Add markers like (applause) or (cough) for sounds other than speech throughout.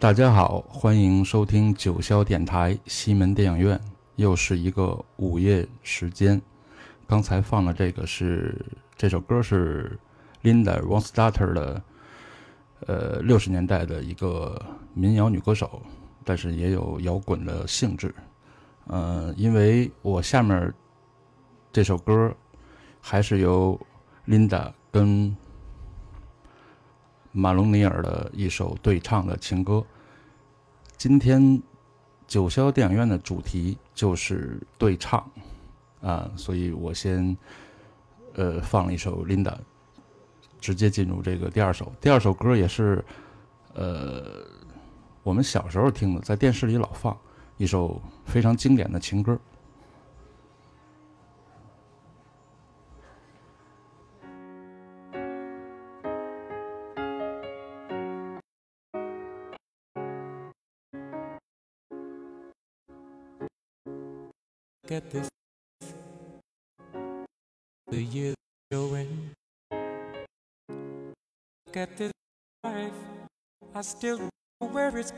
大家好，欢迎收听九霄电台西门电影院，又是一个午夜时间。刚才放的这个是这首歌是 Linda r o n s t a t t e r 的，呃，六十年代的一个民谣女歌手，但是也有摇滚的性质。呃，因为我下面这首歌还是由 Linda 跟马龙尼尔的一首对唱的情歌。今天九霄电影院的主题就是对唱啊，所以我先呃放了一首 Linda，直接进入这个第二首。第二首歌也是呃我们小时候听的，在电视里老放，一首非常经典的情歌。At this. The years going. Look at this life. I still know where it's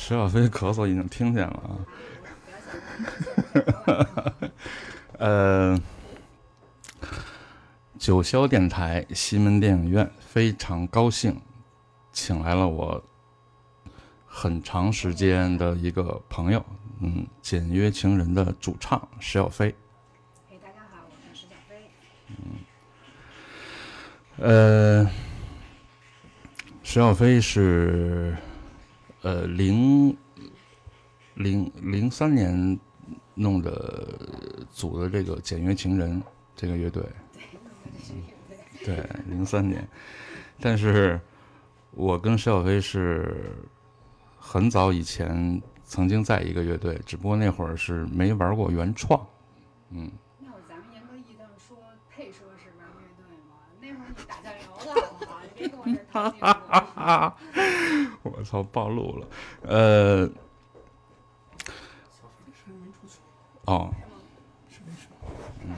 石小飞咳嗽已经听见了啊。呃，九霄电台西门电影院非常高兴，请来了我很长时间的一个朋友，嗯，简约情人的主唱石小飞。嘿，大家好，我是石小飞。呃，石小飞是呃零零零三年弄的组的这个简约情人这个乐队，对，零三年。但是我跟石小飞是很早以前曾经在一个乐队，只不过那会儿是没玩过原创。嗯，那会儿咱们 (laughs) 我操，暴露了。呃，哦，嗯。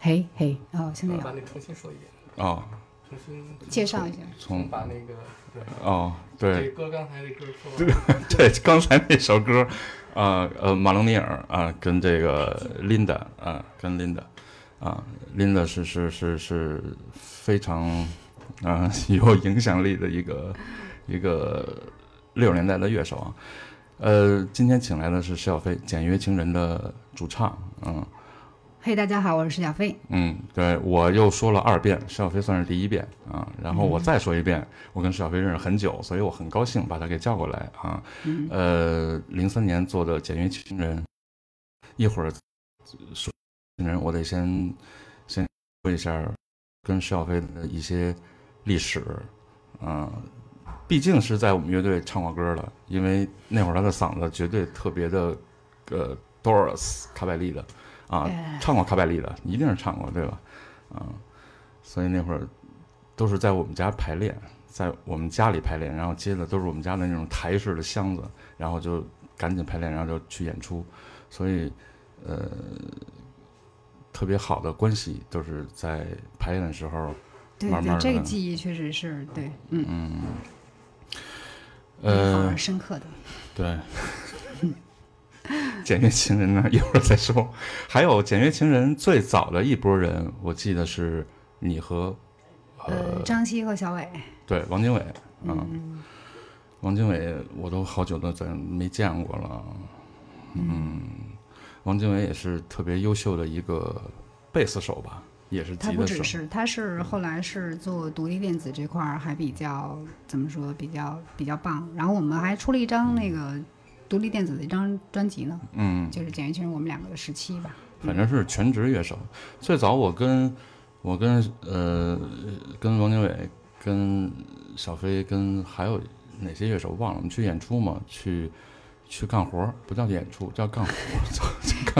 嘿嘿，哦，现在有。把那重新说一遍，哦，重新介绍一下。从把那个对哦，这对歌刚才那歌说完了，(laughs) 对，刚才那首歌，啊呃，马龙尼尔啊，跟这个 Linda 啊，跟 Linda 啊，林子是是是是非常啊、(laughs) 有影响力的一个一个六十年代的乐手啊。呃，今天请来的是石小飞，《简约情人》的主唱，嗯嘿，大家好，我是石小飞。嗯，对我又说了二遍，石小飞算是第一遍啊，然后我再说一遍，我跟石小飞认识很久，所以我很高兴把他给叫过来啊。嗯呃，零三年做的《简约情人》，一会儿说情人，我得先先说一下跟石小飞的一些历史，啊、毕竟是在我们乐队唱过歌的，因为那会儿他的嗓子绝对特别的，呃，Doris 卡百利的，啊，哎。唱过卡百利的，一定是唱过，对吧？啊，所以那会儿都是在我们家排练，在我们家里排练，然后接的都是我们家的那种台式的箱子，然后就赶紧排练，然后就去演出，所以呃，特别好的关系都是在排练的时候，对慢慢对，这个记忆确实是对，嗯，嗯，好呃而，深刻的。对。(laughs) 简约情人呢，一会儿再说。还有简约情人最早的一波人，我记得是你和呃，张希和小伟，对王经纬，嗯，嗯，王经纬我都好久都在没见过了，嗯，王经纬也是特别优秀的一个贝斯手吧，也是他不只是，他是后来是做独立电子这块儿还比较怎么说，比较比较棒。然后我们还出了一张那个独立电子的一张专辑呢，嗯，就是简约情人我们两个的时期吧。反正是全职乐手。最早我跟我跟呃跟王经纬、跟小飞、跟还有哪些乐手忘了，我们去演出嘛，去去干活儿，不叫演出，叫干活。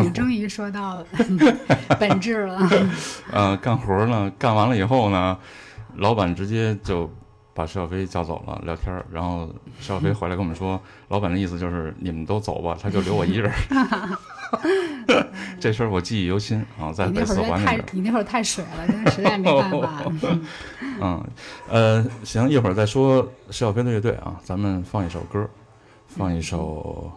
你终于说到本质了，(laughs) 呃，干活儿呢，干完了以后呢，老板直接就把石小飞叫走了聊天儿，然后石小飞回来跟我们说，老板的意思就是你们都走吧，他就留我一人儿。(laughs) 这事儿我记忆犹新啊，在北你那会儿四环那边儿。太你那会儿太水了，真的实在没办法。(laughs) 嗯，呃，行，一会儿再说石小飞的乐队啊，咱们放一首歌，放一首，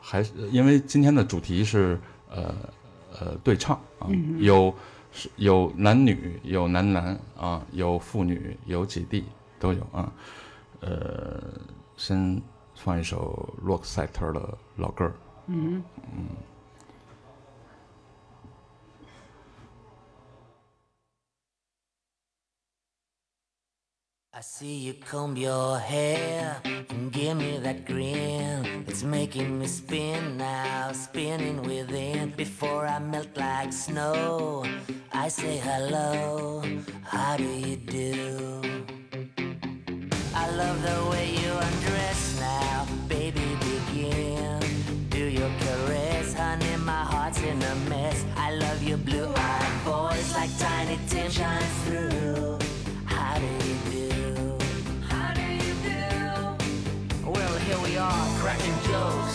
还是因为今天的主题是呃呃对唱啊，有是有男女，有男男啊，有妇女，有姐弟都有啊，呃，先放一首洛克赛特的老歌儿，嗯，I see you comb your hair and give me that grin. It's making me spin now, spinning within. Before I melt like snow, I say hello. How do you do? I love the way you undress now, baby. Begin. Do your caress, honey. My heart's in a mess. I love your blue-eyed voice, like Tiny Tim shines through.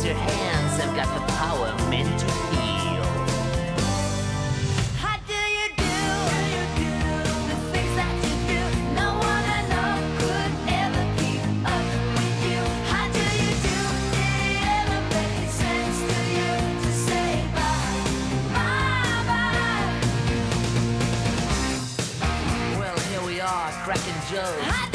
Cause your hands have got the power meant to heal. How do you do? The things that you do, no one I know could ever keep up with you. How do you do? Did it ever make sense to you to say bye, bye, bye? bar, cracking jokes. How do you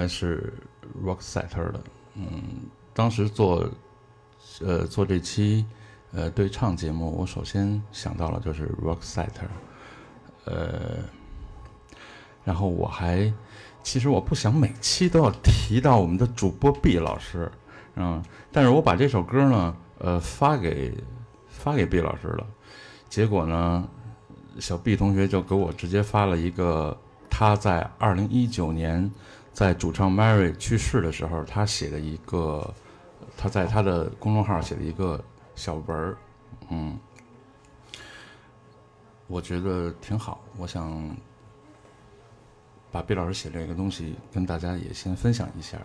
才是 Rocksetter 的，嗯，当时做呃做这期呃对唱节目，我首先想到了就是 Rocksetter，呃，然后我还其实我不想每期都要提到我们的主播毕老师，嗯，但是我把这首歌呢，呃，发给发给毕老师了，结果呢，小毕同学就给我直接发了一个他在二零一九年在主唱 Mary 去世的时候，他写的一个他在他的公众号写的一个小文儿，嗯，我觉得挺好，我想把毕老师写这个东西跟大家也先分享一下，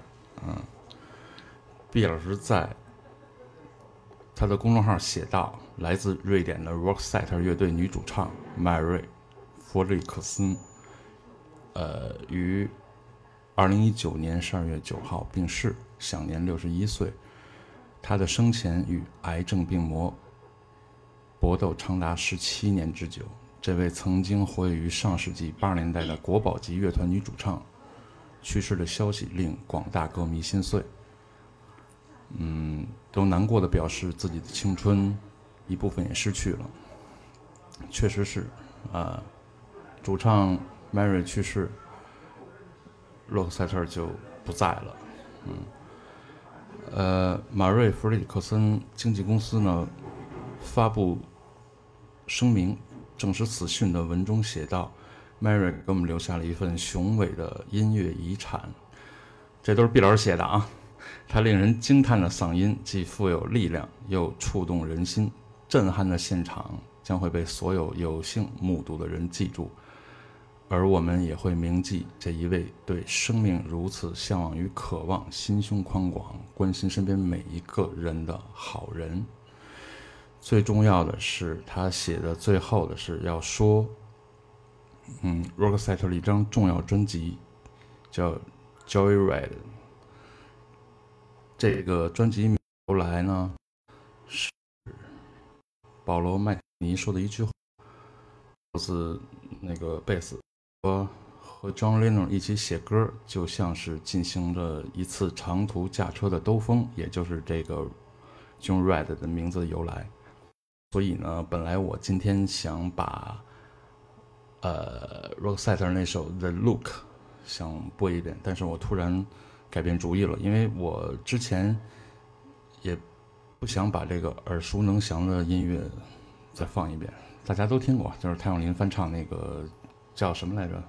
嗯，毕老师在他的公众号写道，来自瑞典的 Rock Set 乐队女主唱麦瑞·弗里克森，呃，于二零一九年十二月九号病逝，享年六十一岁。他的生前与癌症病魔搏斗长达十七年之久。这位曾经活跃于上世纪八十年代的国宝级乐团女主唱，去世的消息令广大歌迷心碎。嗯，都难过的表示自己的青春一部分也失去了。确实是，啊、主唱 Mary 去世，洛克塞特就不在了。嗯，呃，马瑞·弗里克森经纪公司呢发布声明，证实此讯的文中写道：“Mary 给我们留下了一份雄伟的音乐遗产。”这都是毕老师写的啊。(laughs) 他令人惊叹的嗓音既富有力量，又触动人心，震撼的现场将会被所有有幸目睹的人记住，而我们也会铭记这一位对生命如此向往与渴望、心胸宽广、关心身边每一个人的好人。最重要的是，他写的最后的是要说，嗯 r o c k s e t t e r 的一张重要专辑叫《Joyride》。这个专辑由来呢，是保罗·麦尼说的一句话，是那个贝斯说和 John Lennon 一起写歌，就像是进行着一次长途驾车的兜风，也就是这个 John Red 的名字的由来。所以呢，本来我今天想把呃 Roxette 那首《The Look》想播一遍，但是我突然改变主意了，因为我之前也不想把这个耳熟能详的音乐再放一遍，大家都听过，就是谭咏麟翻唱那个叫什么来着？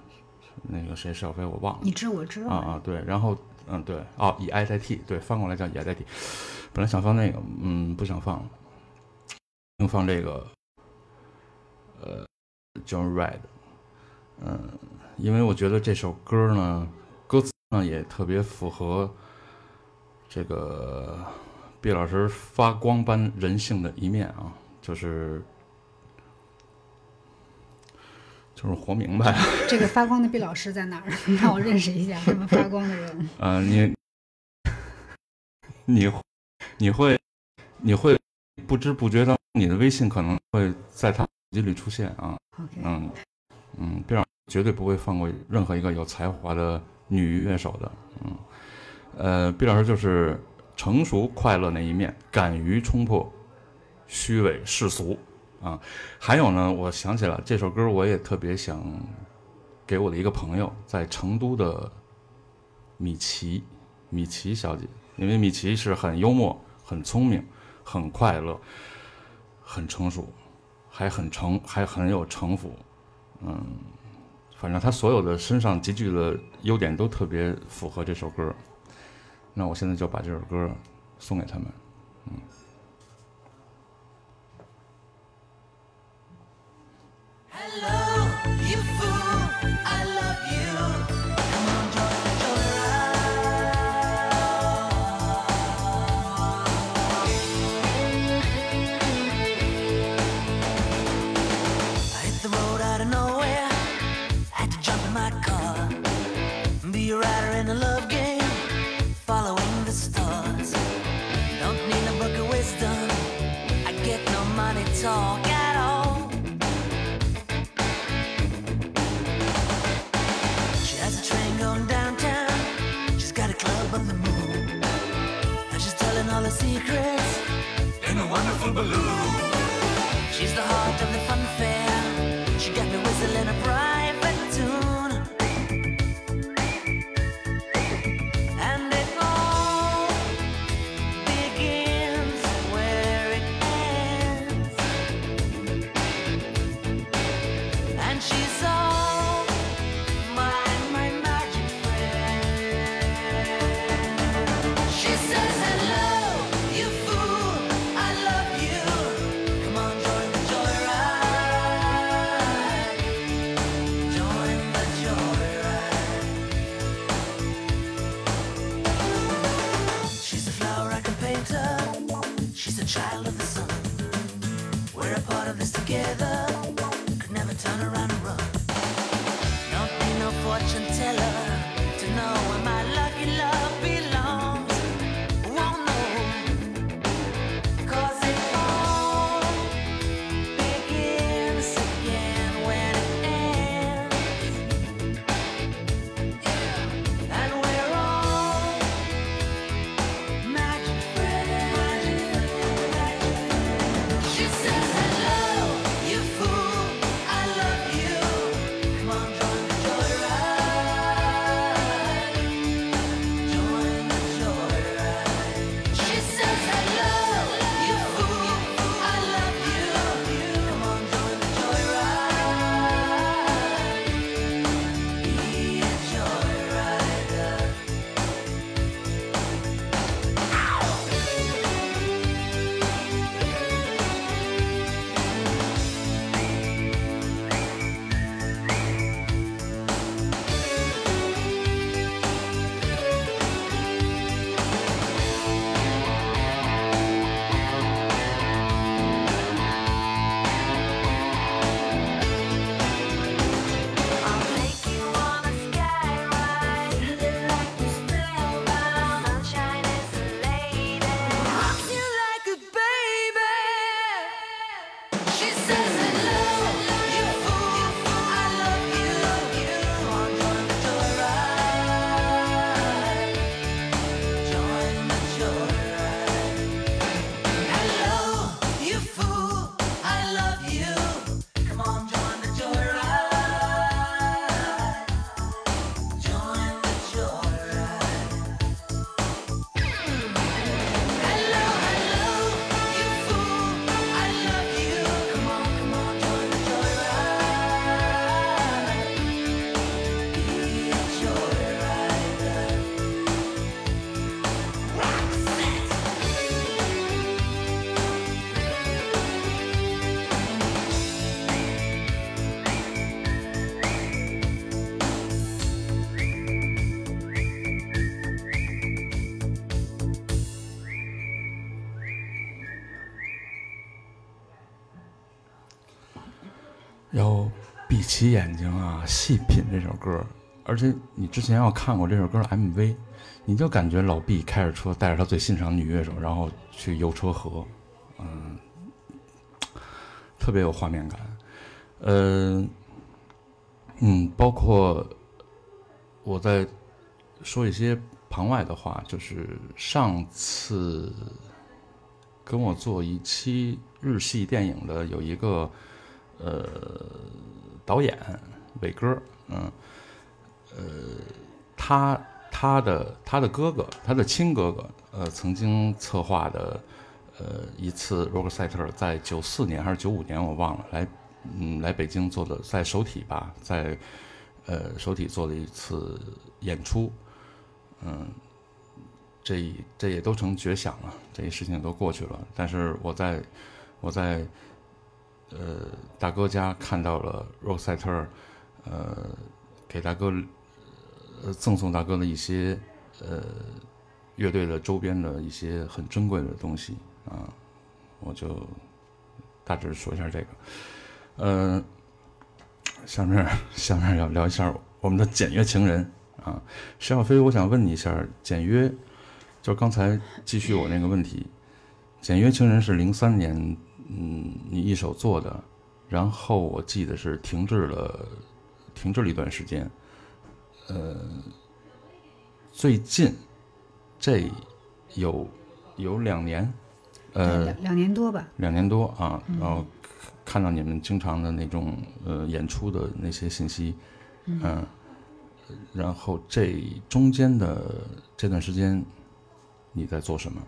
那个谁，邵飞我忘了。你知我知啊啊，对，然后嗯对，哦以爱代替，对，翻过来叫以爱代替，本来想放那个，嗯，不想放了，就放这个，呃，John Red，嗯，因为我觉得这首歌呢，歌词呢也特别符合这个毕老师发光般人性的一面啊，就是就是活明白。这个发光的毕老师在哪儿？(laughs) 让我认识一下这么发光的人。呃，你你你会你会不知不觉当你的微信可能会在他手机里出现啊嗯嗯，毕老师绝对不会放过任何一个有才华的女乐手的，嗯，呃，毕老师就是成熟快乐那一面，敢于冲破虚伪世俗啊。还有呢，我想起来这首歌，我也特别想给我的一个朋友在成都的米奇，米奇小姐，因为米奇是很幽默、很聪明、很快乐、很成熟，还很成，还很有城府。嗯，反正她所有的身上集聚的优点都特别符合这首歌。那我现在就把这首歌送给他们。嗯 love. She's the heart of the fun fair. 眼睛啊，细品这首歌。而且你之前要看过这首歌的 MV，你就感觉老毕开着车带着他最欣赏的女乐手，然后去游车河，嗯，特别有画面感。呃，嗯，包括我在说一些旁外的话，就是上次跟我做一期日系电影的有一个呃导演伟哥，嗯，呃，他他的他的哥哥，他的亲哥哥，呃，曾经策划的，呃，一次罗克赛特在九四年还是九五年我忘了，来，嗯，来北京做的，在首体吧，在呃首体做的一次演出，嗯，这这也都成绝响了，这些事情都过去了。但是我在我在呃大哥家看到了罗克赛特，呃，给大哥呃赠送大哥的一些呃乐队的周边的一些很珍贵的东西啊，我就大致说一下这个。呃，下面下面要聊一下我们的简约情人啊，石小飞，我想问你一下，简约，就刚才继续我那个问题，简约情人是零三年嗯你一手做的，然后我记得是停滞了停滞了一段时间，呃，最近这有有两年，呃，两两年多吧。两年多啊，然后看到你们经常的那种呃演出的那些信息，嗯、然后这中间的这段时间你在做什么？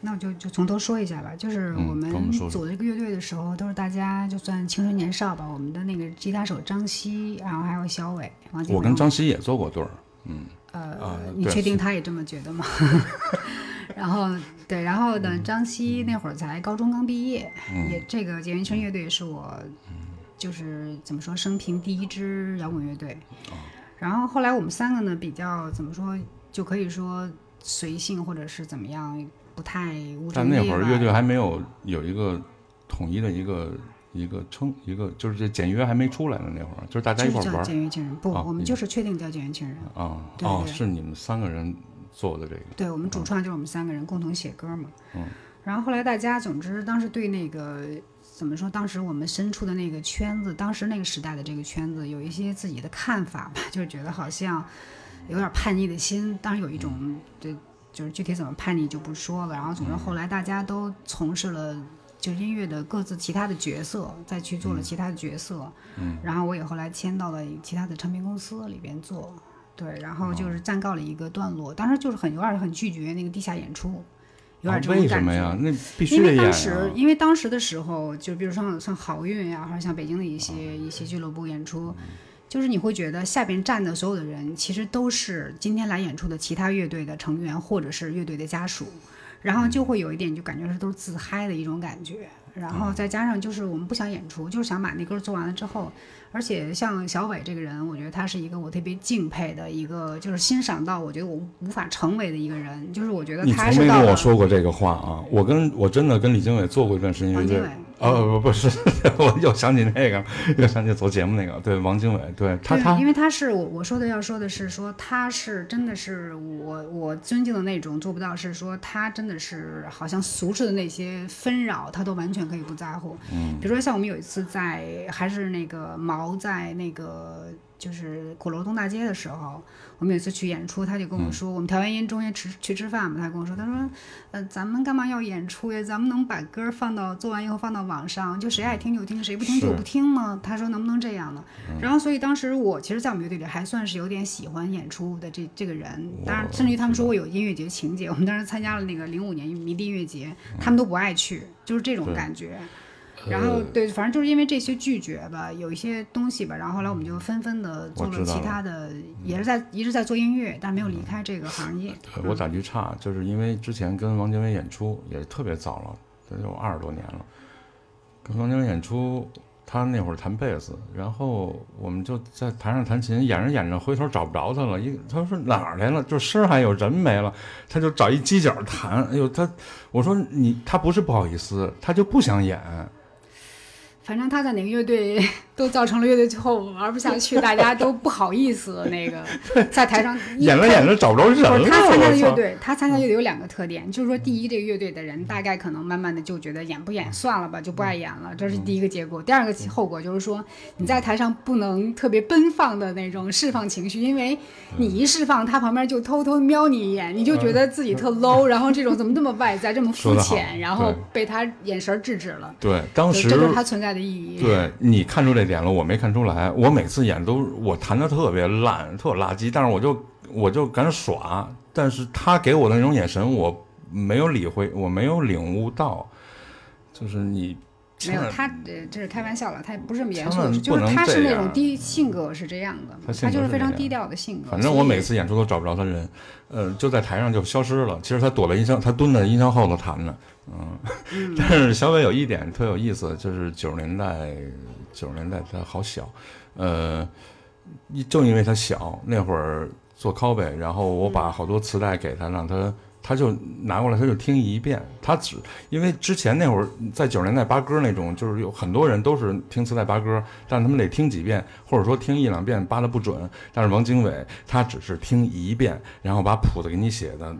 那我就就从头说一下吧，就是嗯我们组这个乐队的时候，都是大家就算青春年少吧。我们的那个吉他手张希，然后还有小伟、王金我跟张希也做过对儿，嗯，呃，啊你确定他也这么觉得吗？(laughs) 然后对，然后呢，张希那会儿才高中刚毕业，嗯也这个简约圈乐队是我就是怎么说生平第一支摇滚乐队。哦然后后来我们三个呢比较怎么说，就可以说随性或者是怎么样，不太无但那会儿乐队还没有有一个统一的一个一个称一个，就是这简约还没出来呢，那会儿就是大家一块儿玩儿简约情人，不，哦我们就是确定叫简约情人。啊，哦，是你们三个人做的这个，对我们主创就是我们三个人共同写歌嘛。嗯。然后后来大家，总之当时对那个怎么说，当时我们身处的那个圈子，当时那个时代的这个圈子，有一些自己的看法吧，就是觉得好像有点叛逆的心。当然有一种对，就是具体怎么叛逆就不说了。然后总之后来大家都从事了。就音乐的各自其他的角色，再去做了其他的角色，嗯，然后我也后来签到了其他的唱片公司里边做，对，然后就是暂告了一个段落，当时就是很有点很拒绝那个地下演出，有啊点这种感觉。为什么呀？那必须因为当时，因为当时的时候，就比如说像像好运呀、或者像北京的一些一些俱乐部演出，就是你会觉得下边站的所有的人，其实都是今天来演出的其他乐队的成员或者是乐队的家属，然后就会有一点就感觉是都是自嗨的一种感觉。然后再加上就是我们不想演出，就是想把那歌做完了之后，而且像小伟这个人，我觉得他是一个我特别敬佩的一个，就是欣赏到我觉得我无法成为的一个人，就是我觉得你他从没跟我说过这个话啊！我跟我真的跟李经纬做过一段时间乐队王经纬，哦不不是，(laughs) 我又想起那个，又想起做节目那个，对王经纬，对他他因为他是我我说的要说的是说他是真的是我我尊敬的那种做不到，是说他真的是好像俗世的那些纷扰，他都完全可以不在乎。嗯比如说像我们有一次在还是那个毛在那个就是鼓楼东大街的时候，我们有一次去演出，他就跟我说，我们调完音中间吃去吃饭嘛，他跟我说，他说，呃，咱们干嘛要演出呀？咱们能把歌放到做完以后放到网上，就谁爱听就听，谁不听就不听吗？他说能不能这样呢？然后所以当时我其实，在我们乐队里还算是有点喜欢演出的这这个人，当然甚至于他们说我有音乐节情节，我们当时参加了那个零五年迷笛音乐节，他们都不爱去，就是这种感觉。然后对，反正就是因为这些拒绝吧，有一些东西吧，然后后来我们就纷纷的做了其他的，也是在一直在做音乐，但没有离开这个行业。对我打句岔，就是因为之前跟王经伟演出也特别早了，得有二十多年了。跟王经伟演出，他那会儿弹贝斯，然后我们就在台上弹琴，演着演着回头找不着他了，一他说哪儿来了？就声儿还有人没了，他就找一犄角弹。哎呦，他我说你他不是不好意思，他就不想演。反正他在哪个乐队 (laughs) 都造成了乐队最后玩不下去，大家都不好意思那个 (laughs) 在台上演着演着找不着人了，他参加的乐队，他参加乐队有两个特点，就是说，第一，这个乐队的人大概可能慢慢的就觉得演不演算了吧，就不爱演了，这是第一个结果。第二个后果就是说，你在台上不能特别奔放的那种释放情绪，因为你一释放，他旁边就偷偷瞄你一眼，你就觉得自己特 low，然后这种怎么这么外在，这么肤浅，然后被他眼神制止了。对，当时对这就是他存在对你看出这点了，我没看出来。我每次演都我弹的特别烂，特垃圾，但是我就我就敢耍。但是他给我的那种眼神，我没有理会，我没有领悟到，就是你没有他，呃，这是开玩笑了，他也不是这么严肃，就是他是那种低性格是这样的，他就是非常低调的性格。反正我每次演出都找不着他人，呃，就在台上就消失了。其实他躲在音箱，他蹲在音箱后头弹呢，嗯。(laughs) 但是小伟有一点特有意思，就是九十年代，九十年代他好小，呃，一正因为他小，那会儿做 copy，然后我把好多磁带给他，让他。他就拿过来，他就听一遍。他只因为之前那会儿在九十年代扒歌那种，就是有很多人都是听磁带扒歌，但是他们得听几遍，或者说听一两遍扒的不准。但是王经纬他只是听一遍，然后把谱子给你写的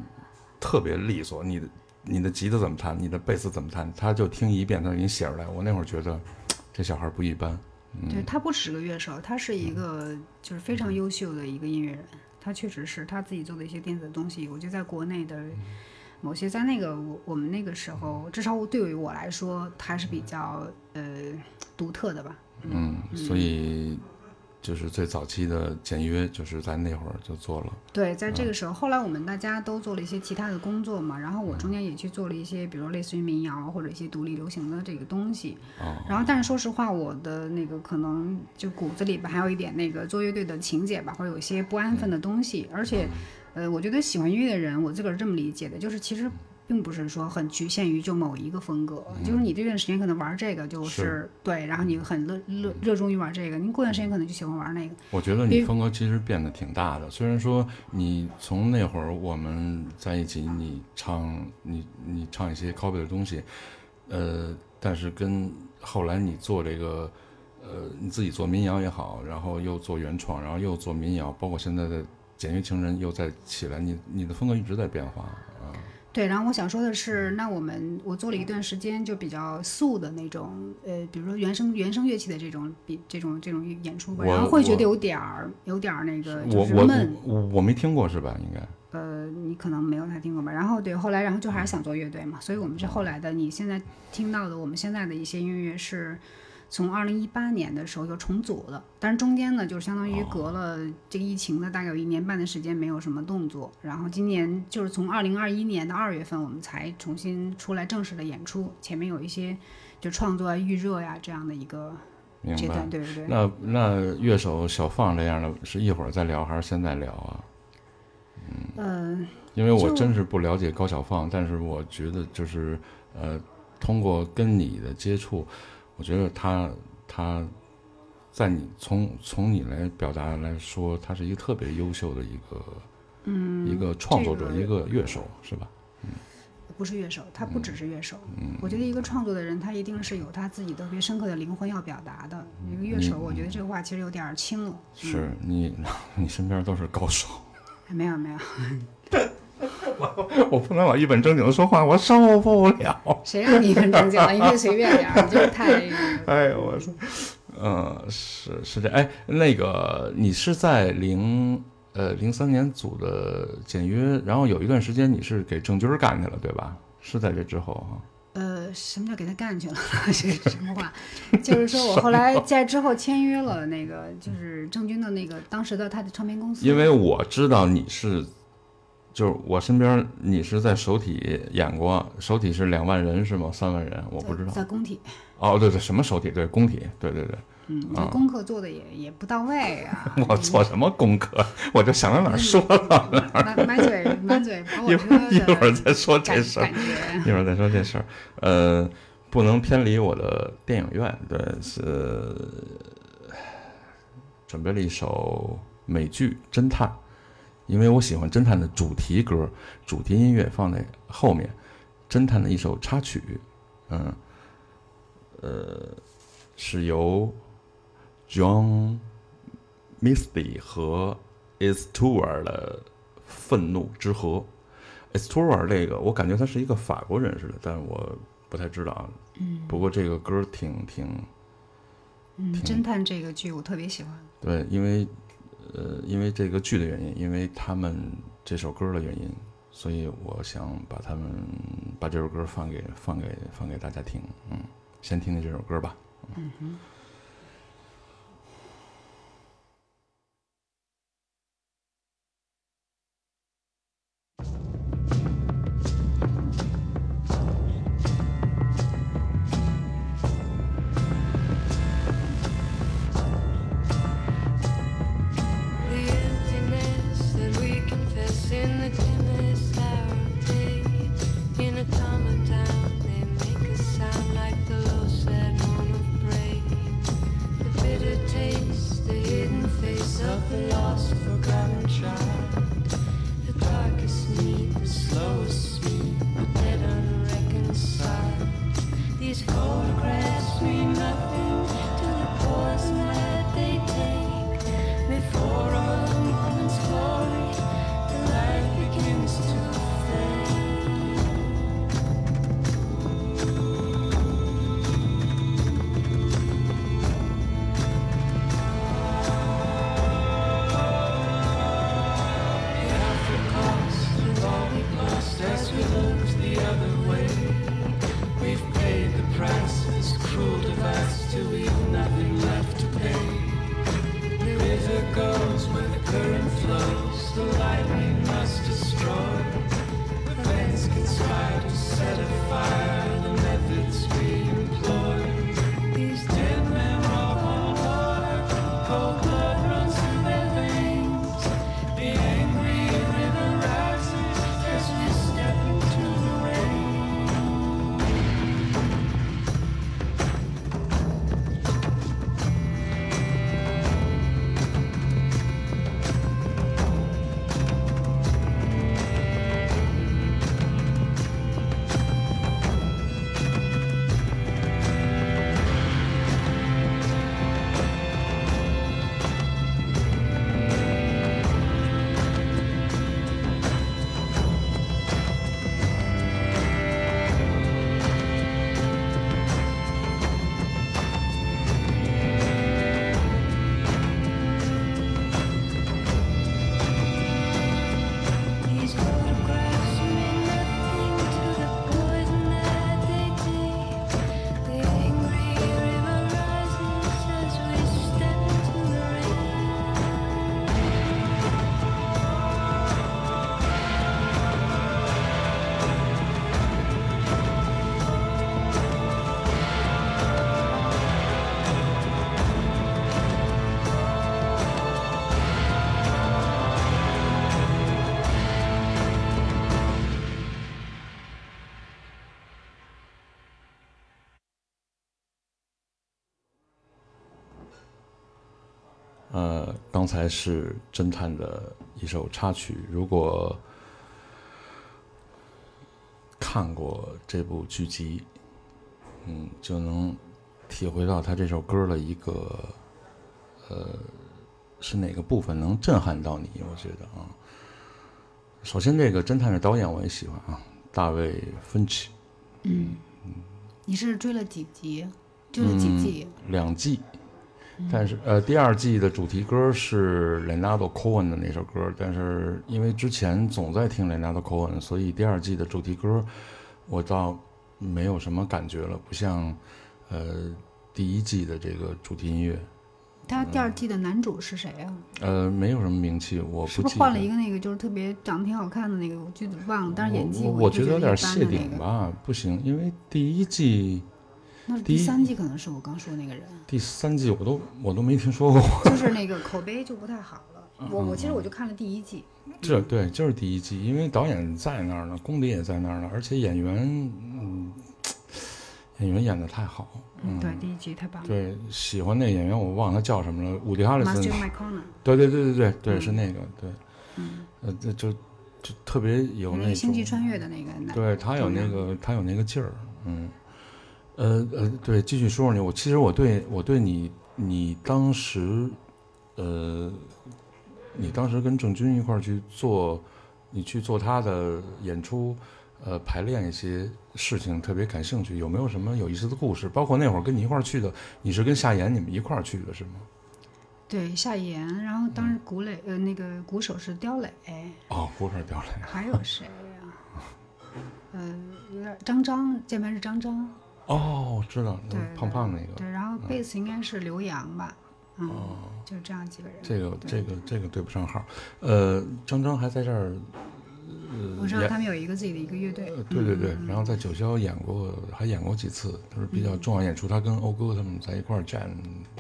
特别利索，你的你的吉他怎么弹，你的贝斯怎么弹，他就听一遍，他给你写出来。我那会儿觉得这小孩不一般，对他不只是个乐手，他是一个就是非常优秀的一个音乐人。他确实是他自己做的一些电子的东西，我觉得在国内的某些，在那个我我们那个时候，至少对于我来说，还是比较呃独特的吧。嗯，所以就是最早期的简约，就是在那会儿就做了。对，在这个时候，后来我们大家都做了一些其他的工作嘛，然后我中间也去做了一些，比如类似于民谣或者一些独立流行的这个东西。哦，然后，但是说实话，我的那个可能就骨子里边还有一点那个做乐队的情节吧，或者有一些不安分的东西。而且，呃，我觉得喜欢音乐的人，我自个儿这么理解的，就是其实并不是说很局限于就某一个风格，就是你这段时间可能玩这个就是是对，然后你很热热热衷于玩这个，你过段时间可能就喜欢玩那个。我觉得你风格其实变得挺大的。虽然说你从那会儿我们在一起，你唱你你唱一些 copy 的东西，呃，但是跟后来你做这个，呃，你自己做民谣也好，然后又做原创，然后又做民谣，包括现在的简约情人又在起来，你你的风格一直在变化啊。对，然后我想说的是，那我们我做了一段时间就比较素的那种，呃，比如说原声原声乐器的这种比这种这种演出吧，然后会觉得有点儿有点儿那个就是闷，我我没听过是吧？应该呃，你可能没有太听过吧。然后对，后来然后就还是想做乐队嘛，所以我们是后来的，你现在听到的我们现在的一些音乐是从二零一八年的时候又重组了，但是中间呢，就是相当于隔了这个疫情的，大概有一年半的时间没有什么动作。然后今年就是从二零二一年的二月份，我们才重新出来正式的演出，前面有一些就创作啊、预热呀、这样的一个明白阶段，。对不对。那那乐手小放这样的，是一会儿再聊还是现在聊啊？嗯、因为我真是不了解高小放，但是我觉得就是呃，通过跟你的接触，我觉得他他在你从从你来表达来说，他是一个特别优秀的一个嗯一个创作者，这个一个乐手，是吧？不是乐手，他不只是乐手。嗯我觉得一个创作的人，他一定是有他自己特别深刻的灵魂要表达的。一个乐手，我觉得这个话其实有点轻了。是你 (laughs) 你身边都是高手，没有没有，我我不能老一本正经的说话，我受不了。谁让你一本正经了？你可以随便点，你就是太…… (laughs) 哎呦我说！嗯，是是这，哎，那个你是在零呃零三年组的简约，然后有一段时间你是给郑钧干去了，对吧？是在这之后啊。呃，什么叫给他干去了？这 (laughs) 是什么话？就是说我后来在之后签约了那个，就是郑钧的那个当时的他的唱片公司。因为我知道你是，就是我身边你是在首体演过，首体是两万人是吗？三万人？我不知道。在工体，哦，对对，什么首体？对，工体，对对对。嗯，这功课做的也也不到位啊。(laughs) 我做什么功课？我就想到哪儿说到哪儿。满 (laughs) 满嘴满嘴跑一火车会儿一会儿再说这事儿。一会儿再说这事儿。呃，不能偏离我的电影院，对，是准备了一首美剧《侦探》，因为我喜欢侦探的主题歌，主题音乐放在后面，侦探的一首插曲，嗯，呃，是由 John Misty 和 Is Tour 的《愤怒之河》。s t o r 这个，我感觉他是一个法国人似的，但是我不太知道啊。嗯不过这个歌挺挺嗯，侦探这个剧我特别喜欢。对，因为呃，因为这个剧的原因，因为他们这首歌的原因，所以我想把他们把这首歌放给放给放给大家听。嗯，先听听这首歌吧。嗯哼 Thank you. 才是侦探的一首插曲。如果看过这部剧集，嗯，就能体会到他这首歌的一个呃是哪个部分能震撼到你？我觉得啊，首先这个侦探的导演我也喜欢啊，大卫·芬奇，嗯你是追了几集？追了几季？两季，但是呃，第二季的主题歌是 Leonardo Cohen 的那首歌，但是因为之前总在听 Leonardo Cohen，所以第二季的主题歌我倒没有什么感觉了，不像呃第一季的这个主题音乐，他第二季的男主是谁啊？呃，没有什么名气，我是不是不记得换了一个那个就是特别长得挺好看的那个？我具体忘了，但是演技我觉得有点谢顶。吧，不行，因为第一季、第三季可能是我刚说那个人，第三季我都我都没听说过。(laughs) 就是那个口碑就不太好了。我我其实我就看了第一季，这对，就是第一季，因为导演在那儿呢，功底也在那儿呢，而且演员，嗯，演员演的太好，嗯，对，第一季太棒了。对，喜欢那个演员，我忘了他叫什么了，伍迪·哈里森对对对对对对，嗯是那个，对，嗯，呃，这就就特别有那那个星际，穿越的那个，对他有那个他有那个劲儿，嗯，呃呃，对，继续说说你，我其实我对我对你你当时，呃，你当时跟郑钧一块儿去做，你去做他的演出，呃，排练一些事情特别感兴趣，有没有什么有意思的故事？包括那会儿跟你一块儿去的，你是跟夏言你们一块儿去的是吗？对夏言，然后当时鼓垒呃那个鼓手是刁磊，哦，不是刁磊，还有谁呀、(laughs) 呃，有点张张，键盘是张张，哦，知道，对，胖胖那个，对，然后贝斯应该是刘洋吧，嗯，就这样几个人。哦这个这个这个对不上号。呃，张张还在这儿，呃，我知道他们有一个自己的一个乐队呃，对对对嗯，然后在九霄演过，还演过几次，都是比较重要演出。他跟欧哥他们在一块儿站，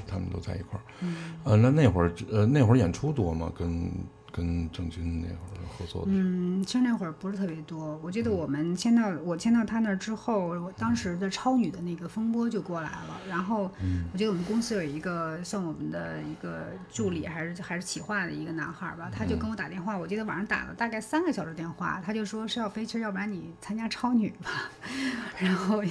他们都在一块儿。嗯呃，那那会儿呃那会儿演出多吗？跟跟郑钧那会儿合作的，嗯，其实那会儿不是特别多。我记得我们签到我签到他那儿之后，我当时的超女的那个风波就过来了。然后我记得我们公司有一个算我们的一个助理，还是还是企划的一个男孩儿吧，他就跟我打电话，我记得晚上打了大概三个小时电话，他就说是要飞车，要不然你参加超女吧。(laughs) 然后因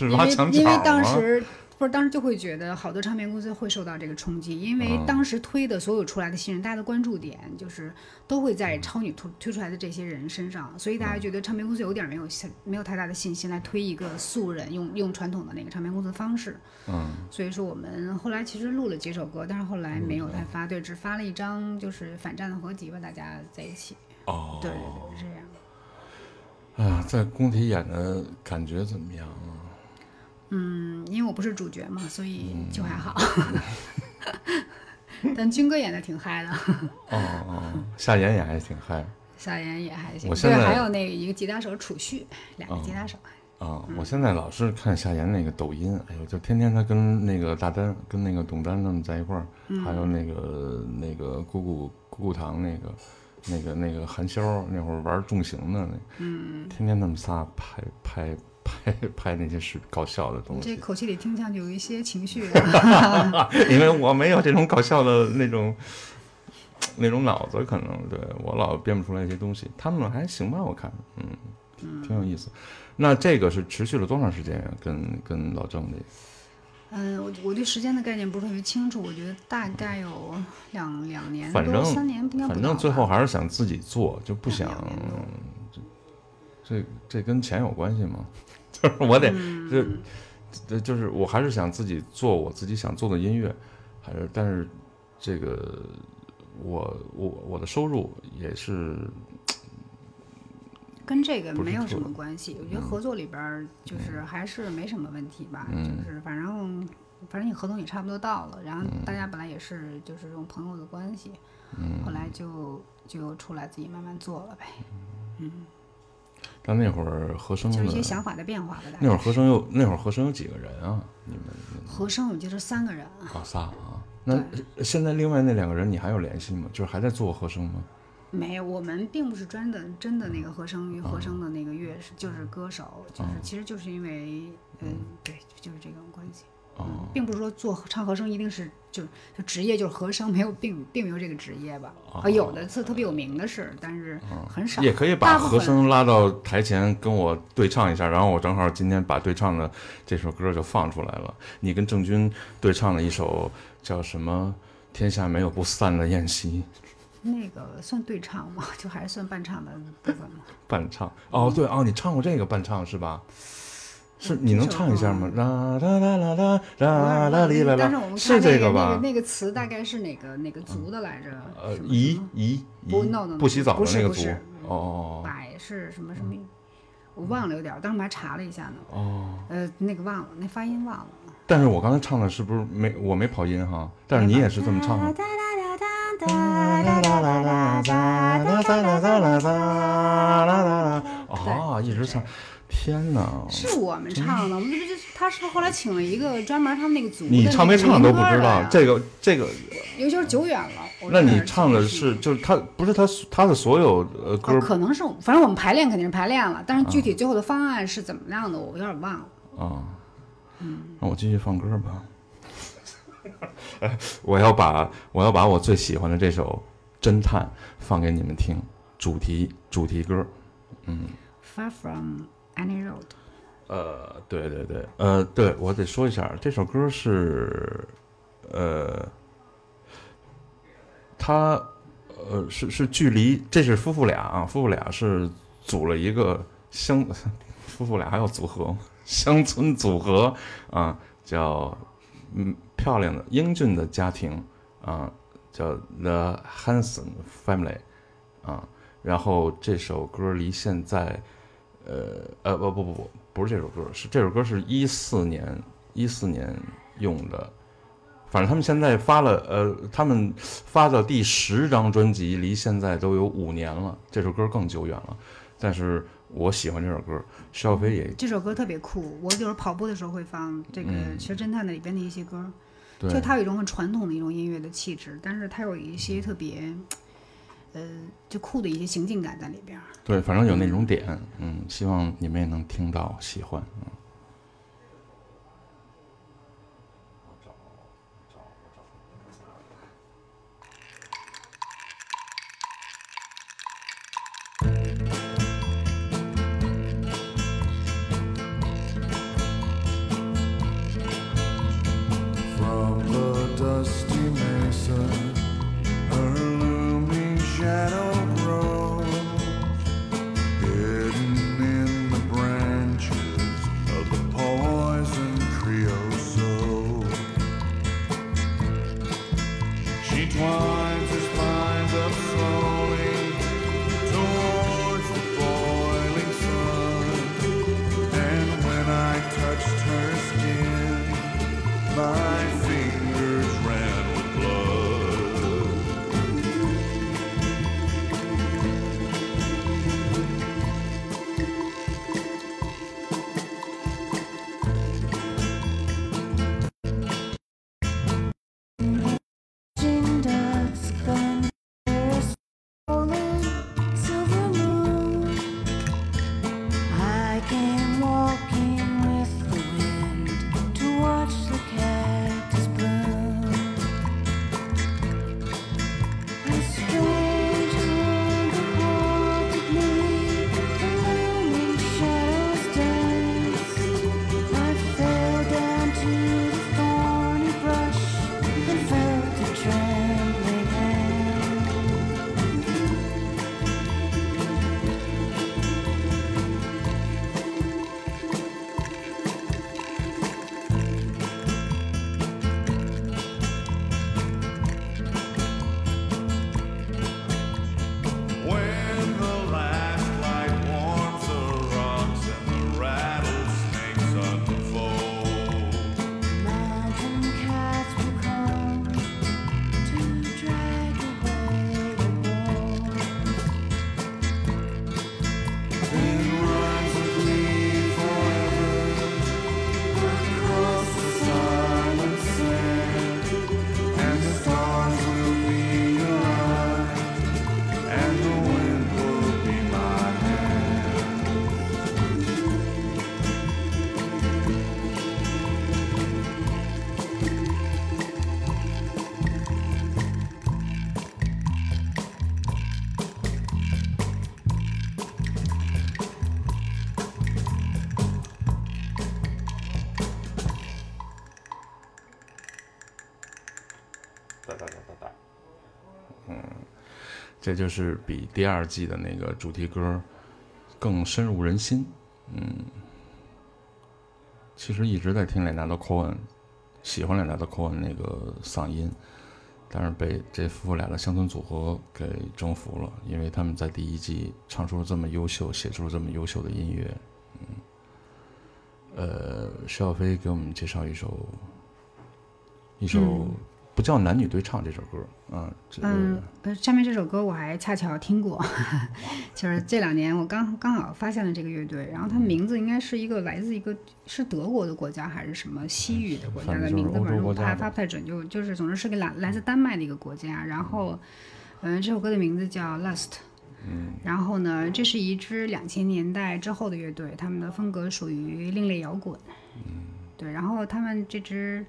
为因为？当时不是当时就会觉得好多唱片公司会受到这个冲击，因为嗯当时推的所有出来的新人，大家的关注点就是都会嗯在超女推推出来的这些人身上，所以大家觉得唱片公司有点没有信没有太大的信心来推一个素人，用用传统的那个唱片公司的方式。嗯，所以说我们后来其实录了几首歌，但是后来没有太发，对，只发了一张就是反战的合集吧，大家在一起。哦，对对对，是这样。哎呀，在工体演的感觉怎么样我不是主角嘛，所以嗯就还好。(laughs) 但军哥演的挺嗨的，哦哦，夏言也还挺嗨 (laughs) 夏言也还行。我现在对，还有那个一个吉他手楚旭，两个吉他手。啊！嗯我现在老是看夏言那个抖音，哎呦，就天天他跟那个大丹、跟那个董丹他们在一块儿，嗯还有那个那个姑姑姑姑堂那个那个那个韩潇那会儿玩重型的那，嗯，天天他们仨拍拍拍 (laughs) 拍那些是搞笑的东西这，口气里听上去有一些情绪。(laughs) 因为我没有这种搞笑的那种那种脑子，可能对我老编不出来一些东西。他们还行吧，我看，嗯，挺有意思。那这个是持续了多长时间呀？跟跟老郑的，嗯，我我对时间的概念不是特别清楚，我觉得大概有两两年反正多三年，应该不反正最后还是想自己做，就不想这这跟钱有关系吗？就 (laughs) 是我得就就是我还是想自己做我自己想做的音乐，还是但是这个我我我的收入也是跟这个没有什么关系。我觉得合作里边就是还是没什么问题吧，嗯。就是反正反正你合同也差不多到了，然后大家本来也是就是这种朋友的关系，嗯。后来就就出来自己慢慢做了呗，但那会儿和声就是一些想法的变化吧。那会儿和声有那会儿和声有几个人啊？你们和声我们就是三个人，啊仨啊？那现在另外那两个人你还有联系吗？就是还在做和声吗？没有，我们并不是真的真的那个和声与和声的那个乐是就是歌手，就是其实就是因为嗯对，就是这种关系。并不是说做唱和声一定是就就职业就是和声，没有并并没有这个职业吧。啊，有的特特别有名的是，但是很少。也可以把和声拉到台前跟我对唱一下，然后我正好今天把对唱的这首歌就放出来了。你跟郑钧对唱了一首叫什么？天下没有不散的宴席，那个算对唱吗？(laughs) 就还是算伴唱的部分吗？伴唱。哦，对哦，你唱过这个伴唱是吧？是你能唱一下吗？啦啦啦啦啦啦啦哩啦啦，是这那个那吧个？那个词大概是哪个哪个族的来着？呃，什么姨姨不姨 no, no, no，不洗澡的那个族。哦哦百是什么什么？我忘了有点儿，当时我还查了一下呢。哦哦。呃，那个忘了，那发音忘了。但是我刚才唱的是不是没我没跑音哈？但是你也是这么唱的。啊，一直唱，天哪！是我们唱的，我们这这他是不是后来请了一个专门他们那个组的你唱没唱都不知道，这这个这个，尤其是久远了。那你唱的是就是他不是他他的所有呃歌哦，可能是，反正我们排练肯定是排练了，但是具体最后的方案是怎么样的，我有点忘了。啊？嗯那我继续放歌吧。(laughs) 我要把我要把我最喜欢的这首《侦探》放给你们听，主题主题歌。嗯 Far from any road，呃，对对对，呃，对我得说一下，这首歌是，呃，他，呃，是是距离，这是夫妇俩啊，夫妇俩是组了一个乡，夫妇俩还要组合乡村组合啊，叫嗯漂亮的英俊的家庭啊，叫 The Hanson Family 啊，然后这首歌离现在。呃呃不不不不不是这首歌，是这首歌是一四年一四年用的。反正他们现在发了，呃，他们发的第十张专辑离现在都有五年了，这首歌更久远了。但是我喜欢这首歌，徐小飞也这首歌特别酷，我就是跑步的时候会放这个《嗯其实侦探》的里边的一些歌，对就它有一种很传统的一种音乐的气质，但是它有一些特别，呃，就酷的一些行进感在里边。对，反正有那种点，嗯，希望你们也能听到喜欢。嗯这就是比第二季的那个主题歌更深入人心。嗯，其实一直在听莱纳多·科恩，喜欢莱纳多·科恩那个嗓音，但是被这夫妇俩的乡村组合给征服了，因为他们在第一季唱出了这么优秀，写出了这么优秀的音乐。嗯，呃，徐小飞给我们介绍一首一首不叫男女对唱这首歌，嗯，这个嗯，呃，下面这首歌我还恰巧听过，(laughs) 就是这两年我刚刚好发现了这个乐队，然后它名字应该是一个来自一个是德国的国家还是什么西域的国家的名字，欧反正我还发不太准，就就是总之是个来来自丹麦的一个国家，然后，嗯、这首歌的名字叫 Lust。嗯然后呢，这是一支两千年代之后的乐队，他们的风格属于另类摇滚。嗯对，然后他们这支，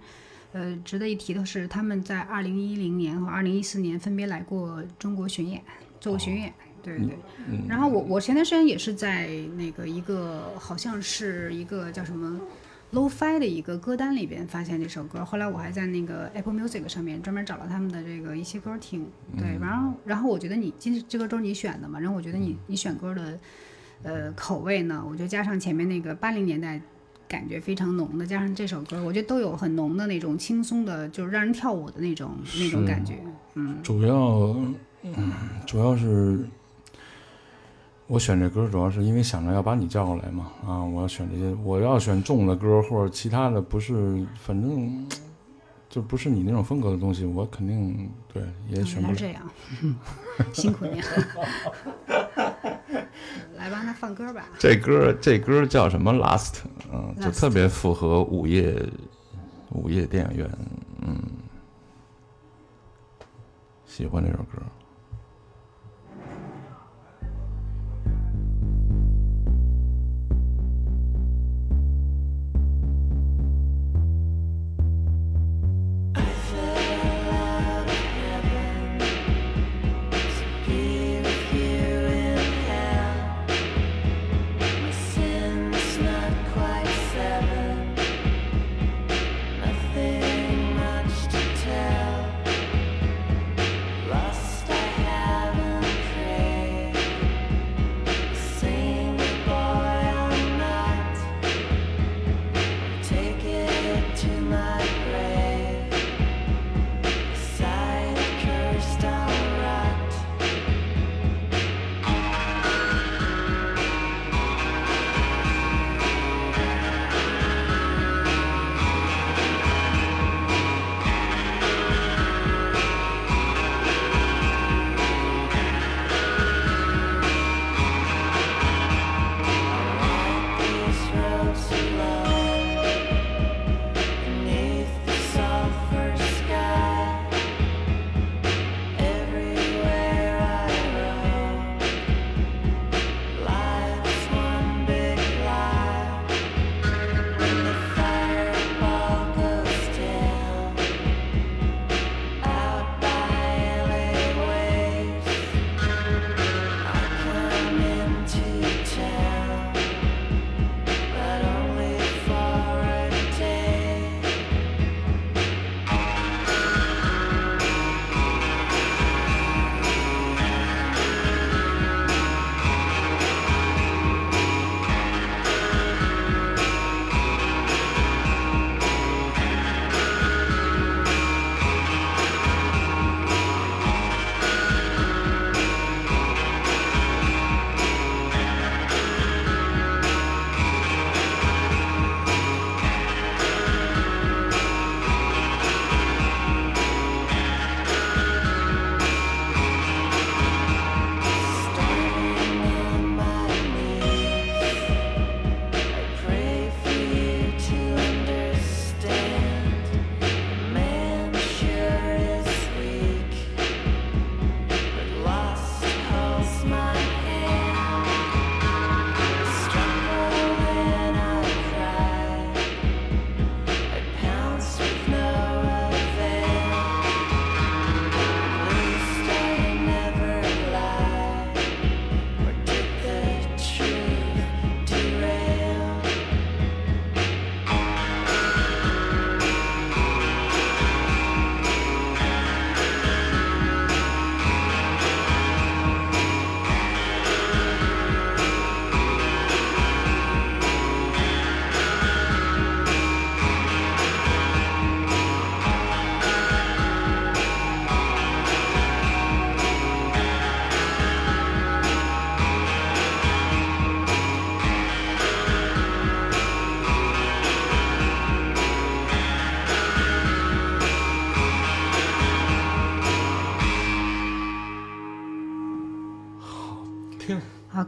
呃，值得一提的是，他们在二零一零年和二零一四年分别来过中国巡演，做过巡演。对对对。嗯然后我我前段时间也是在那个一个好像是一个叫什么 low-fi 的一个歌单里边发现这首歌，后来我还在那个 Apple Music 上面专门找了他们的这个一些歌听。对，然后然后我觉得你今这歌都是你选的嘛，然后我觉得你你选歌的呃口味呢，我就加上前面那个八零年代。感觉非常浓的，加上这首歌，我觉得都有很浓的那种轻松的，就是让人跳舞的那种那种感觉。嗯，主要，嗯，主要是我选这歌主要是因为想着要把你叫过来嘛，啊，我要选这些，我要选重的歌或者其他的，不是，反正就不是你那种风格的东西，我肯定对也选不了。原来这样，(laughs) 辛苦你了。(laughs) 来吧，那放歌吧。这歌这歌叫什么？Last，嗯，就特别符合午夜午夜电影院，嗯，喜欢这首歌。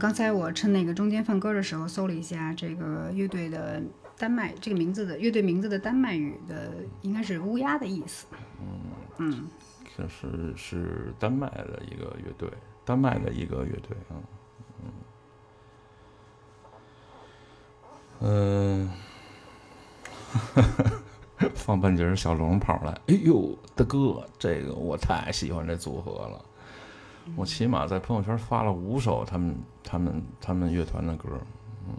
刚才我趁那个中间放歌的时候搜了一下这个乐队的丹麦这个名字的乐队名字的丹麦语的应该是乌鸦的意思。嗯，这是是丹麦的一个乐队，丹麦的一个乐队啊，嗯，嗯，(laughs) 放半截儿小龙跑来，哎呦，大哥，这个我太喜欢这组合了，我起码在朋友圈发了五首他们他们他们乐团的歌，嗯，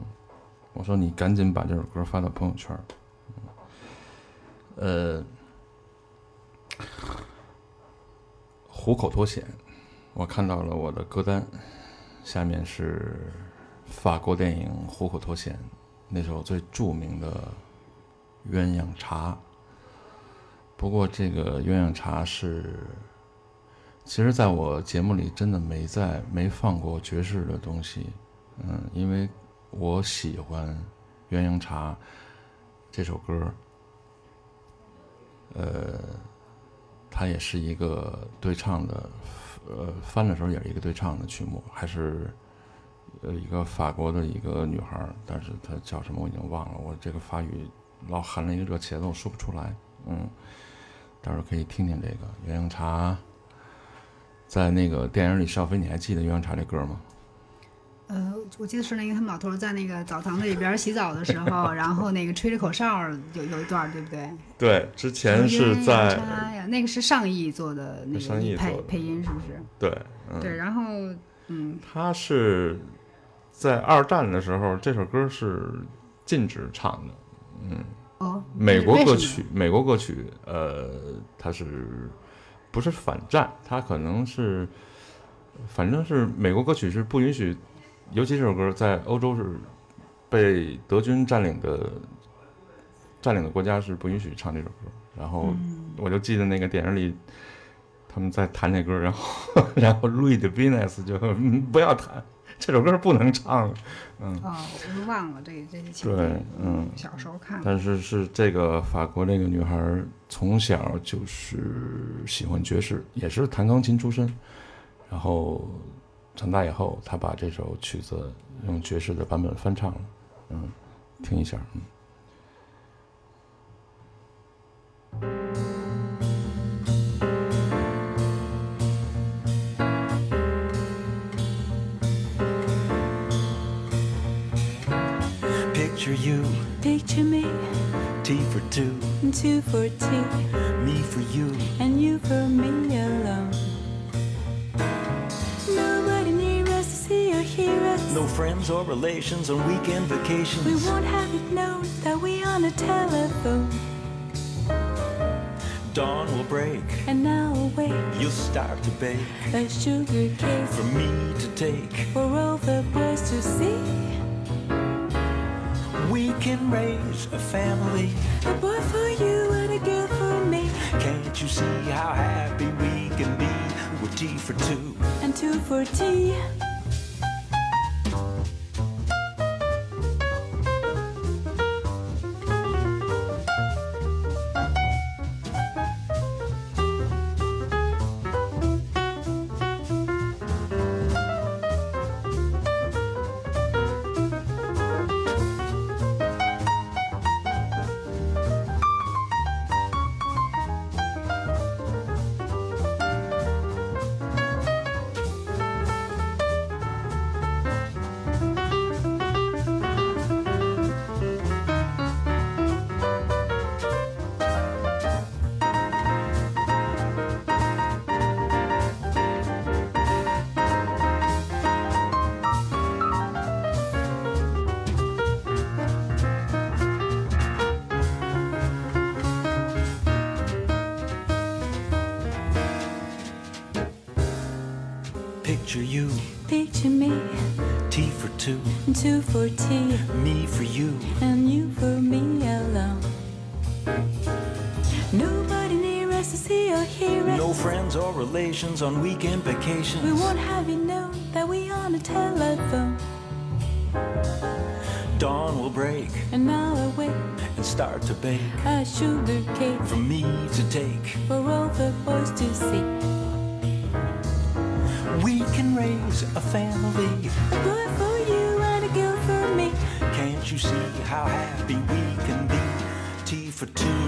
我说你赶紧把这首歌发到朋友圈，呃。虎口脱险，我看到了我的歌单，下面是法国电影《虎口脱险》那首最著名的《鸳鸯茶》。不过这个鸳鸯茶是其实，在我节目里真的没在没放过爵士的东西，嗯，因为我喜欢《鸳鸯茶》这首歌，呃，它也是一个对唱的，呃，翻的时候也是一个对唱的曲目，还是呃一个法国的一个女孩，但是她叫什么我已经忘了，我这个法语老含了一个热茄子，我说不出来，嗯，到时候可以听听这个《鸳鸯茶》。在那个电影里，邵飞，你还记得《鸳鸯茶》这歌吗？呃，我记得是那个他们老头在那个澡堂子里边洗澡的时候，(laughs) 然后那个吹着口哨，有有一段，对不对？对，之前是在茶呀，那个是上亿做的那个配亿的配音，是不是？对，嗯，对，然后嗯，他是在二战的时候，这首歌是禁止唱的。嗯，哦，美国歌曲，美国歌曲，呃，它是不是反战？他可能是，反正是美国歌曲是不允许，尤其这首歌在欧洲是被德军占领的占领的国家是不允许唱这首歌。然后我就记得那个电影里。他们在弹这歌，然后，(laughs) 然后 Louis de Venus 就、嗯、不要弹这首歌，不能唱。嗯哦，我都忘了这这些情对。，嗯，小时候看的。但是是这个法国这个女孩儿从小就是喜欢爵士，也是弹钢琴出身，然后长大以后，他把这首曲子用爵士的版本翻唱了，嗯，听一下，嗯。Picture you, Picture me, T for two, two for tea, me for you. and you for me alone. Nobody near us to see or hear us. No friends or relations on weekend vacations. We won't have it known that we on a telephone. Dawn will break, And now awake you'll start to bake a sugar cake for me to take. for all the boys to see. We can raise a family. A boy for you and a girl for me, Can't you see how happy we can be with T for two? and two for tea. On weekend vacations. We won't have it know that we on a telephone. Dawn will break And now awake and start to bake a sugar cake for me to take. for all the boys to see. We can raise a family. A boy for you and a girl for me, Can't you see how happy we can be? Tea for two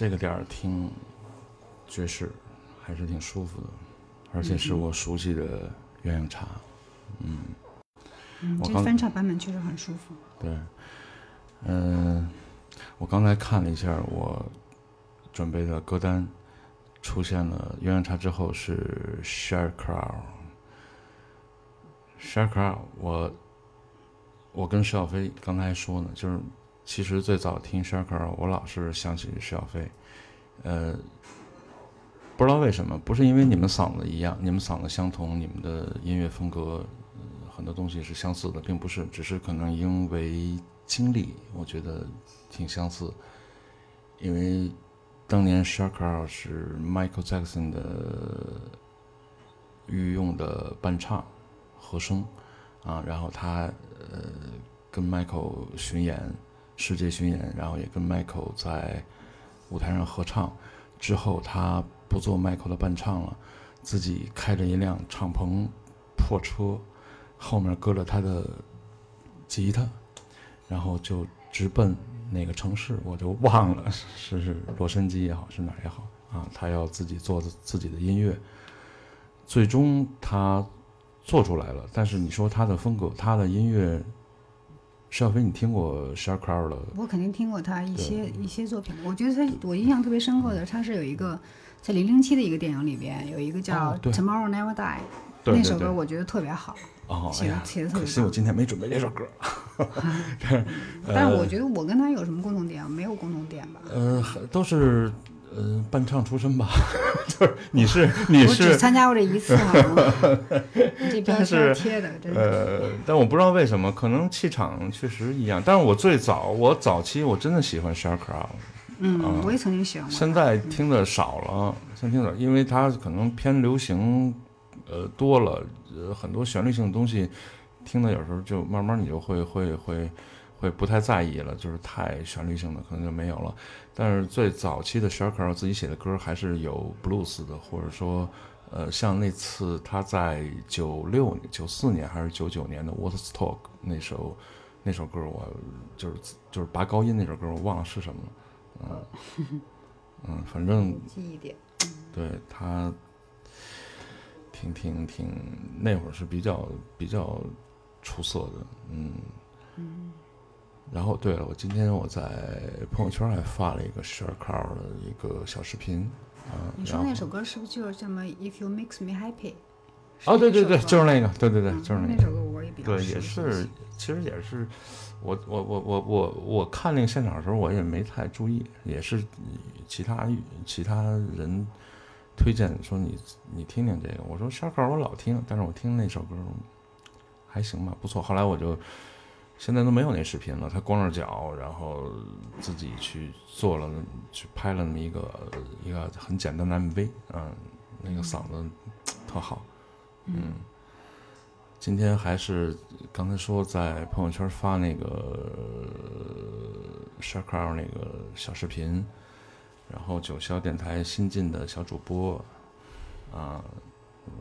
这个点儿听爵士还是挺舒服的，而且是我熟悉的鸳鸯茶。嗯，这我刚翻唱版本确实很舒服。对，嗯、我刚才看了一下我准备的歌单，出现了鸳鸯茶之后是 Share Crow。Share Crow，我我跟石小飞刚才还说呢，就是其实最早听 Shaker，我老是想起石小飞，呃，不知道为什么，不是因为你们嗓子一样，你们嗓子相同，你们的音乐风格、很多东西是相似的，并不是，只是可能因为经历，我觉得挺相似。因为当年 Shaka 是 Michael Jackson 的御用的伴唱和声啊，然后他呃跟 Michael 巡演，世界巡演，然后也跟 Michael 在舞台上合唱。之后他不做 Michael 的伴唱了，自己开着一辆敞篷破车，后面搁着他的吉他，然后就直奔哪个城市，我就忘了是是洛杉矶也好，是哪也好啊，他要自己做自己的音乐。最终他做出来了，但是你说他的风格，他的音乐，邵飞，你听过 s h a k r 的？我肯定听过他一些一些作品，我觉得他我印象特别深刻的，他是有一个在零零七的一个电影里边有一个叫《Tomorrow Never Die》，对那首歌我觉得特别好，哦，哎写的，写的特别好。可惜我今天没准备这首歌。(laughs) 但是我觉得我跟他有什么共同点？没有共同点吧？呃，都是呃伴唱出身吧，(laughs) 就是你是你我只是参加过这一次，(laughs) 好吗？这标但是签贴的真是。呃，但我不知道为什么，可能气场确实一样。但是我最早我早期我真的喜欢 Shaka Crow，嗯，我也曾经喜欢过。现在听的少了，现在听的，因为它可能偏流行，呃多了，呃很多旋律性的东西，听的有时候就慢慢你就会会会会不太在意了，就是太旋律性的可能就没有了。但是最早期的 Shaka 自己写的歌还是有 blues 的，或者说，呃，像那次他在九六九四年还是九九年的 What's Talk 那首那首歌，我就是就是拔高音那首歌，我忘了是什么了。嗯，嗯，反正记忆点。对他挺挺挺那会儿是比较比较出色的，嗯。然后对了，我今天我在朋友圈还发了一个 Share Car 的一个小视频啊。你说那首歌是不是就是什么 “If You Makes Me Happy”？哦，对对对，就是那个，对对对，嗯就是那个。那首歌我也比较对，也是，其实也是，我我我我我我看那个现场的时候，我也没太注意，也是其他其他人推荐说你你听听这个，我说小狗我老听，但是我听那首歌还行吧，不错。后来我就现在都没有那视频了，他光着脚，然后自己去做了去拍了那么一个一个很简单的 MV，嗯，那个嗓子特好，嗯。今天还是刚才说在朋友圈发那个 Shaka 那个小视频，然后九霄电台新进的小主播啊，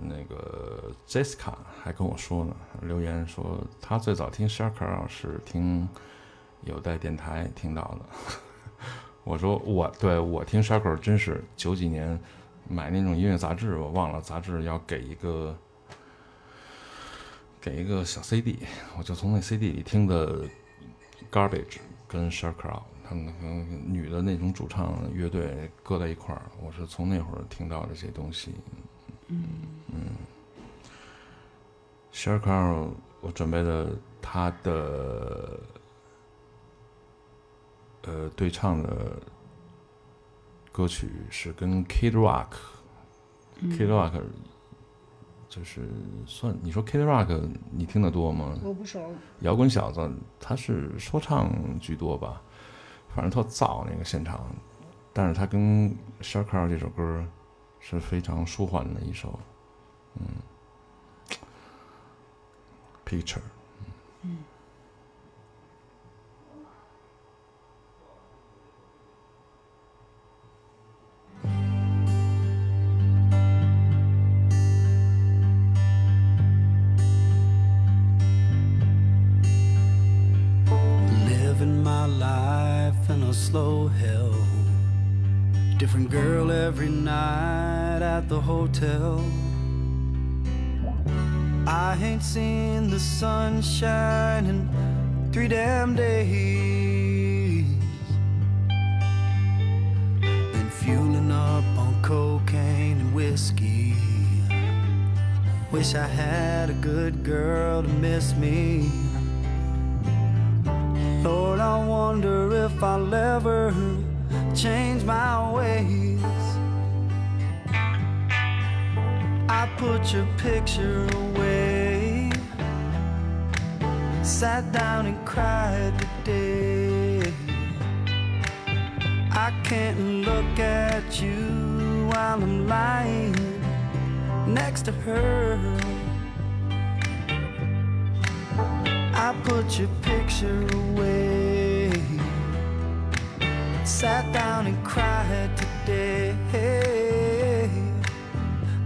那个 Jessica 还跟我说呢，留言说他最早听 Shaka 是听有带电台听到的。(laughs) 我说我对我听 Shaka 真是九几年买那种音乐杂志，我忘了杂志要给一个。给一个小 CD，我就从那 CD 里听的 Garbage 跟 Sharker 他们女的那种主唱乐队搁在一块儿，我是从那会儿听到这些东西。嗯嗯，Share Crowd 我准备的他的呃对唱的歌曲是跟 Kid Rock，Kid Rock 就是算你说 Kid Rock 你听得多吗？我不熟。摇滚小子他是说唱居多吧，反正特燥那个现场，但是他跟 Shaka 这首歌是非常舒缓的一首，嗯，Picture，Living my life in a slow hell. Different girl every night at the hotel. I ain't seen the sunshine in three damn days. Been fueling up on cocaine and whiskey. Wish I had a good girl to miss me. Lord, I wonder if I'll ever change my ways. I put your picture away. Sat down and cried today. I can't look at you while I'm lying next to her. I put your picture away. Sat down and cried today.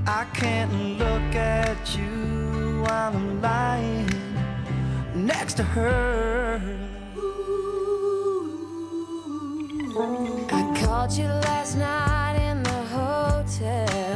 I can't look at you while I'm lying next to her. I called you last night in the hotel.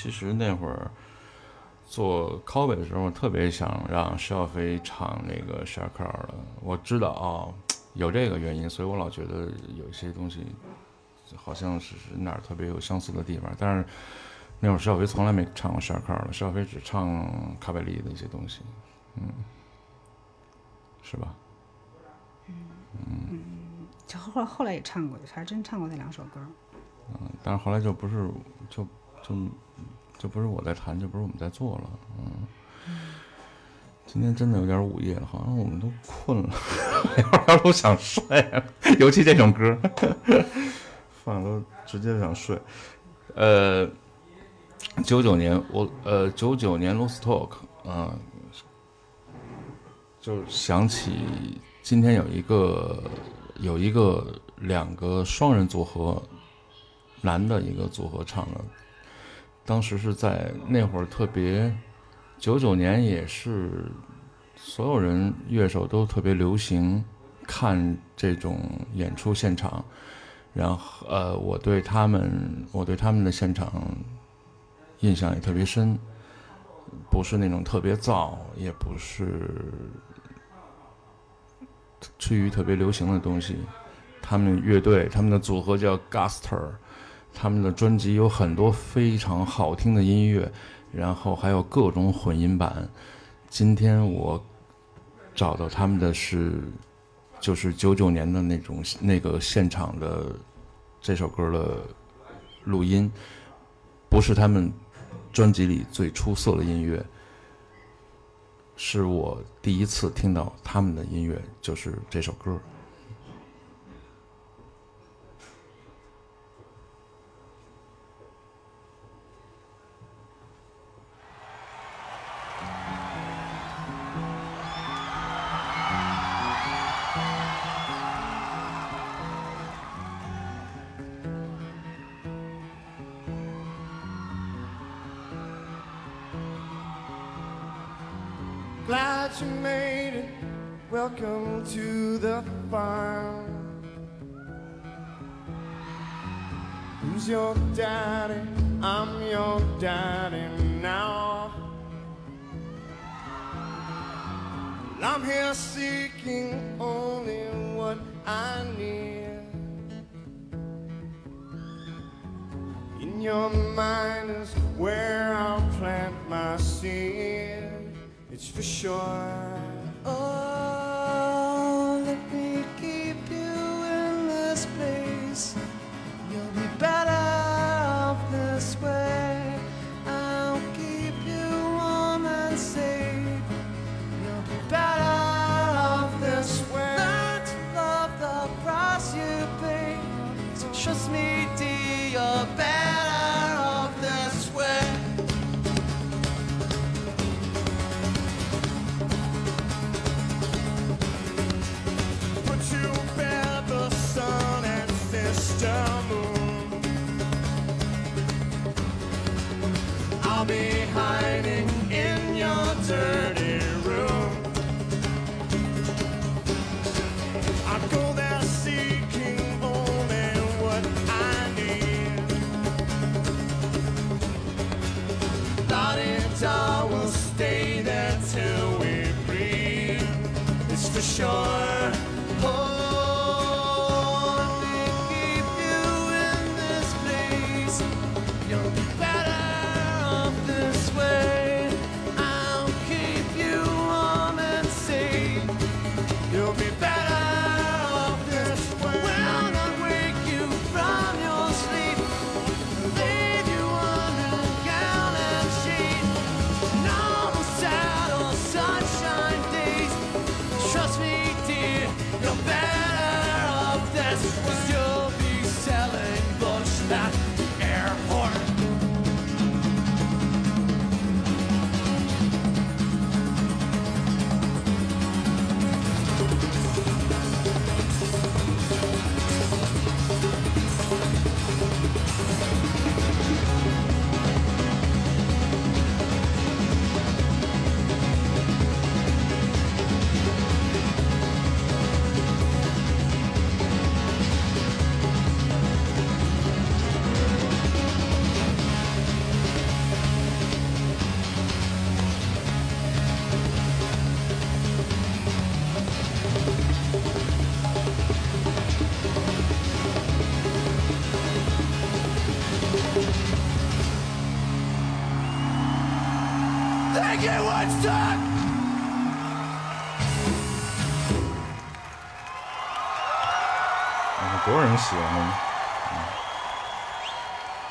其实那会儿做 cover 的时候，特别想让石小飞唱那个 s h a k a r 的。我知道啊、有这个原因，所以我老觉得有一些东西好像是是哪儿特别有相似的地方。但是那会儿石小飞从来没唱过 s h a k a r 的，石小飞只唱卡贝利的一些东西，嗯，是吧？嗯就后后来也唱过，还真唱过那两首歌。嗯，但是后来就不是就就就不是我在弹，就不是我们在做了，嗯。今天真的有点午夜了，好像我们都困了，(laughs) 都想睡了，(laughs) 尤其这种歌，(laughs) 放了都直接想睡。呃，九九年我呃九九年 Lost Talk 啊、就想起今天有一个有一个两个双人组合，男的一个组合唱的，当时是在那会儿特别，九九年也是所有人乐手都特别流行看这种演出现场，然后呃，我对他们我对他们的现场印象也特别深，不是那种特别燥，也不是趋于特别流行的东西。他们乐队，他们的组合叫 Guster，他们的专辑有很多非常好听的音乐，然后还有各种混音版。今天我找到他们的是，就是九九年的那种那个现场的这首歌的录音，不是他们专辑里最出色的音乐，是我第一次听到他们的音乐，就是这首歌。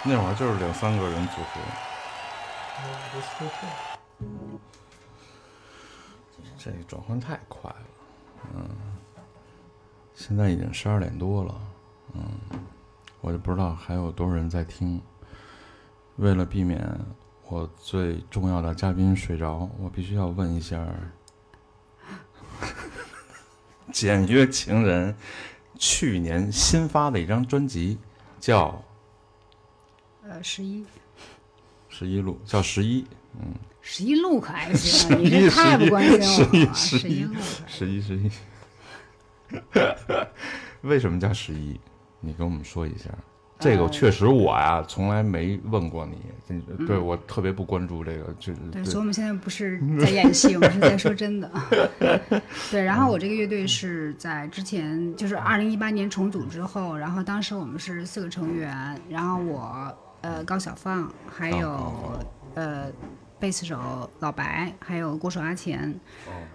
那会儿就是两三个人组合，这转换太快了。嗯，现在已经十二点多了，嗯，我就不知道还有多少人在听。为了避免我最重要的嘉宾睡着，我必须要问一下，(laughs) 简约情人去年新发的一张专辑，叫呃，十一《十一路》，叫《十一》。嗯十一路可还行啊，你这太不关心我了。十一十一路十一，十一。(laughs) 为什么叫十一？你跟我们说一下。这个呃确实我呀，从来没问过你。真对我特别不关注这个，就对，所以我们现在不是在演戏，(laughs) 我们是在说真的。(laughs) 对，然后我这个乐队是在之前，就是二零一八年重组之后，然后当时我们是四个成员，然后我呃高小放，还有呃贝斯手老白，还有鼓手阿钱。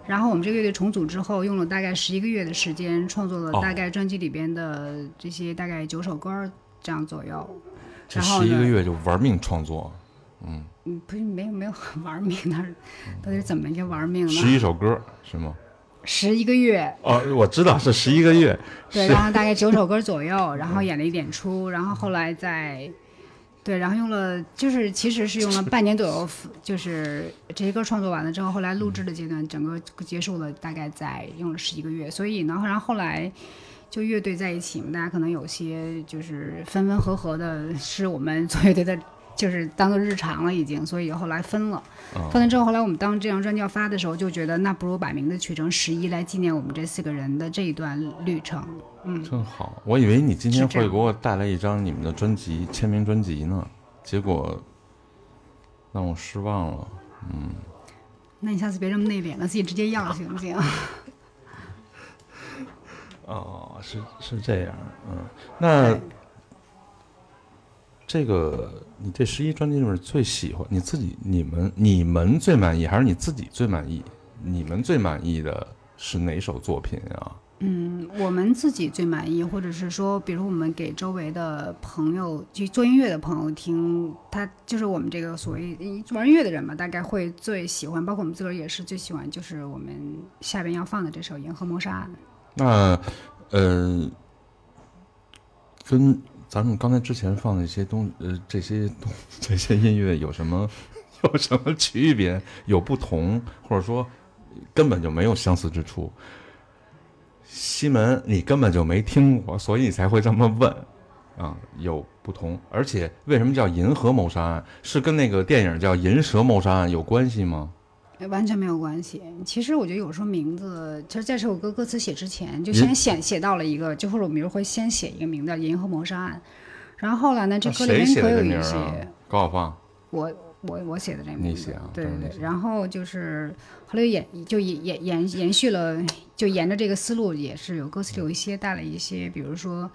然后我们这个乐队重组之后，用了大概十一个月的时间，创作了哦大概专辑里边的这些大概九首歌儿这样左右。这十一个月就玩命创作，嗯，嗯不是没有没有很玩命，那是到底是怎么一个玩命呢？十一首歌是吗？十一个月，哦，我知道是十一个月。对，然后大概九首歌左右，(laughs) 然后演了一点出，然后后来再，对，然后用了，就是其实是用了半年左右，(laughs) 就是这些歌创作完了之后，后来录制的阶段整个结束了，大概在用了十一个月，所以呢，然后后来就乐队在一起嘛，大家可能有些就是分分合合的，是我们 (laughs) 做乐队的。就是当做日常了，已经，所以后来分了。哦分了之后，后来我们当这张专辑要发的时候，就觉得那不如把名字取成十一，来纪念我们这四个人的这一段旅程。嗯，真好，我以为你今天会给我带来一张你们的专辑签名专辑呢，结果让我失望了。嗯那你下次别这么内敛了，自己直接要行不行？(laughs) 哦，是是这样，嗯，那这个你这十一专辑里面最喜欢你自己，你们你们最满意，还是你自己最满意？你们最满意的是哪首作品啊？嗯，我们自己最满意，或者是说，比如我们给周围的朋友，就做音乐的朋友听，他就是我们这个所谓玩音乐的人嘛，大概会最喜欢，包括我们自个儿也是最喜欢，就是我们下边要放的这首《银河谋杀案》。那呃，跟咱们刚才之前放的一些东呃这些东 (laughs) 这些音乐有什么有什么区别？有不同，或者说根本就没有相似之处？西门，你根本就没听过，所以你才会这么问啊，有不同。而且为什么叫《银河谋杀案》？是跟那个电影叫《银蛇谋杀案》有关系吗？哎完全没有关系。其实我觉得有时候名字，其实在这首歌歌词写之前，就银先写写到了一个，就或者我们比如会先写一个名字叫《银河谋杀案》，然后后来呢，这歌里面可有一些？高晓放。我我我写的这个你名字写啊对对对。然后就是后来延就延延延延续了，就沿着这个思路，也是有歌词里有一些带了一些，比如说，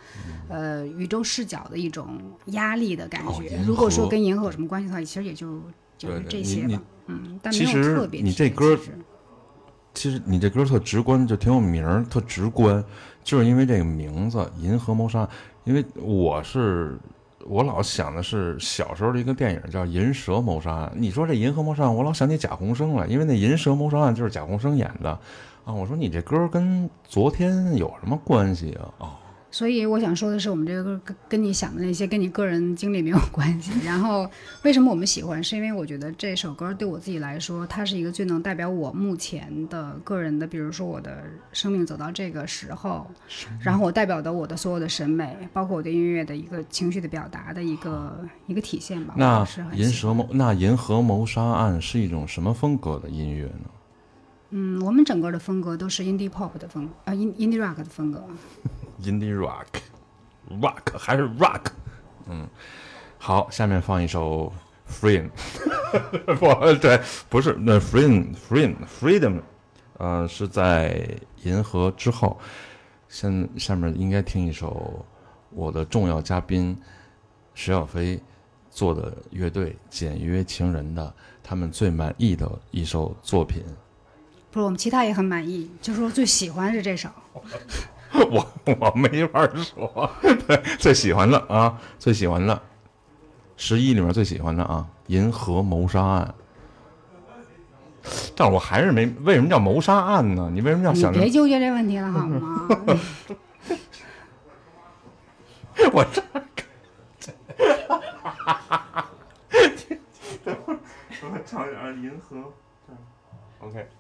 呃，宇宙视角的一种压力的感觉。如果说跟银河有什么关系的话，其实也就就是这些吧。嗯，但没有其实特别你这歌其实你这歌特直观，就挺有名儿，特直观，就是因为这个名字《银河谋杀案》。因为我是我老想的是小时候的一个电影叫《银蛇谋杀案》。你说这《银河谋杀案》，我老想起贾宏声来，因为那《银蛇谋杀案》就是贾宏声演的啊。我说你这歌跟昨天有什么关系啊？哦，所以我想说的是，我们这个歌跟跟你想的那些跟你个人经历没有关系。然后为什么我们喜欢，是因为我觉得这首歌对我自己来说，它是一个最能代表我目前的个人的，比如说我的生命走到这个时候，然后我代表的我的所有的审美，包括我对音乐的一个情绪的表达的一个一个体现吧。那是银喜欢蛇谋那银河谋杀案是一种什么风格的音乐呢？嗯，我们整个的风格都是 indie pop 的风，呃，in indie rock 的风格。Indie rock，rock 还是 rock，嗯，好，下面放一首 Freedom，不 (laughs) 对，不是那 Freedom Freedom Freedom，呃，是在银河之后，现下面应该听一首我的重要嘉宾石小飞做的乐队简约情人的他们最满意的一首作品，不是，我们其他也很满意，就是说最喜欢是这首。(laughs) 我 (laughs) 我没法说，对，最喜欢的啊，最喜欢的，十一里面最喜欢的啊，《银河谋杀案》。但我还是没，为什么叫谋杀案呢？你为什么要你别纠结这问题了好吗？(laughs) 我这？我唱点《银河》，OK。「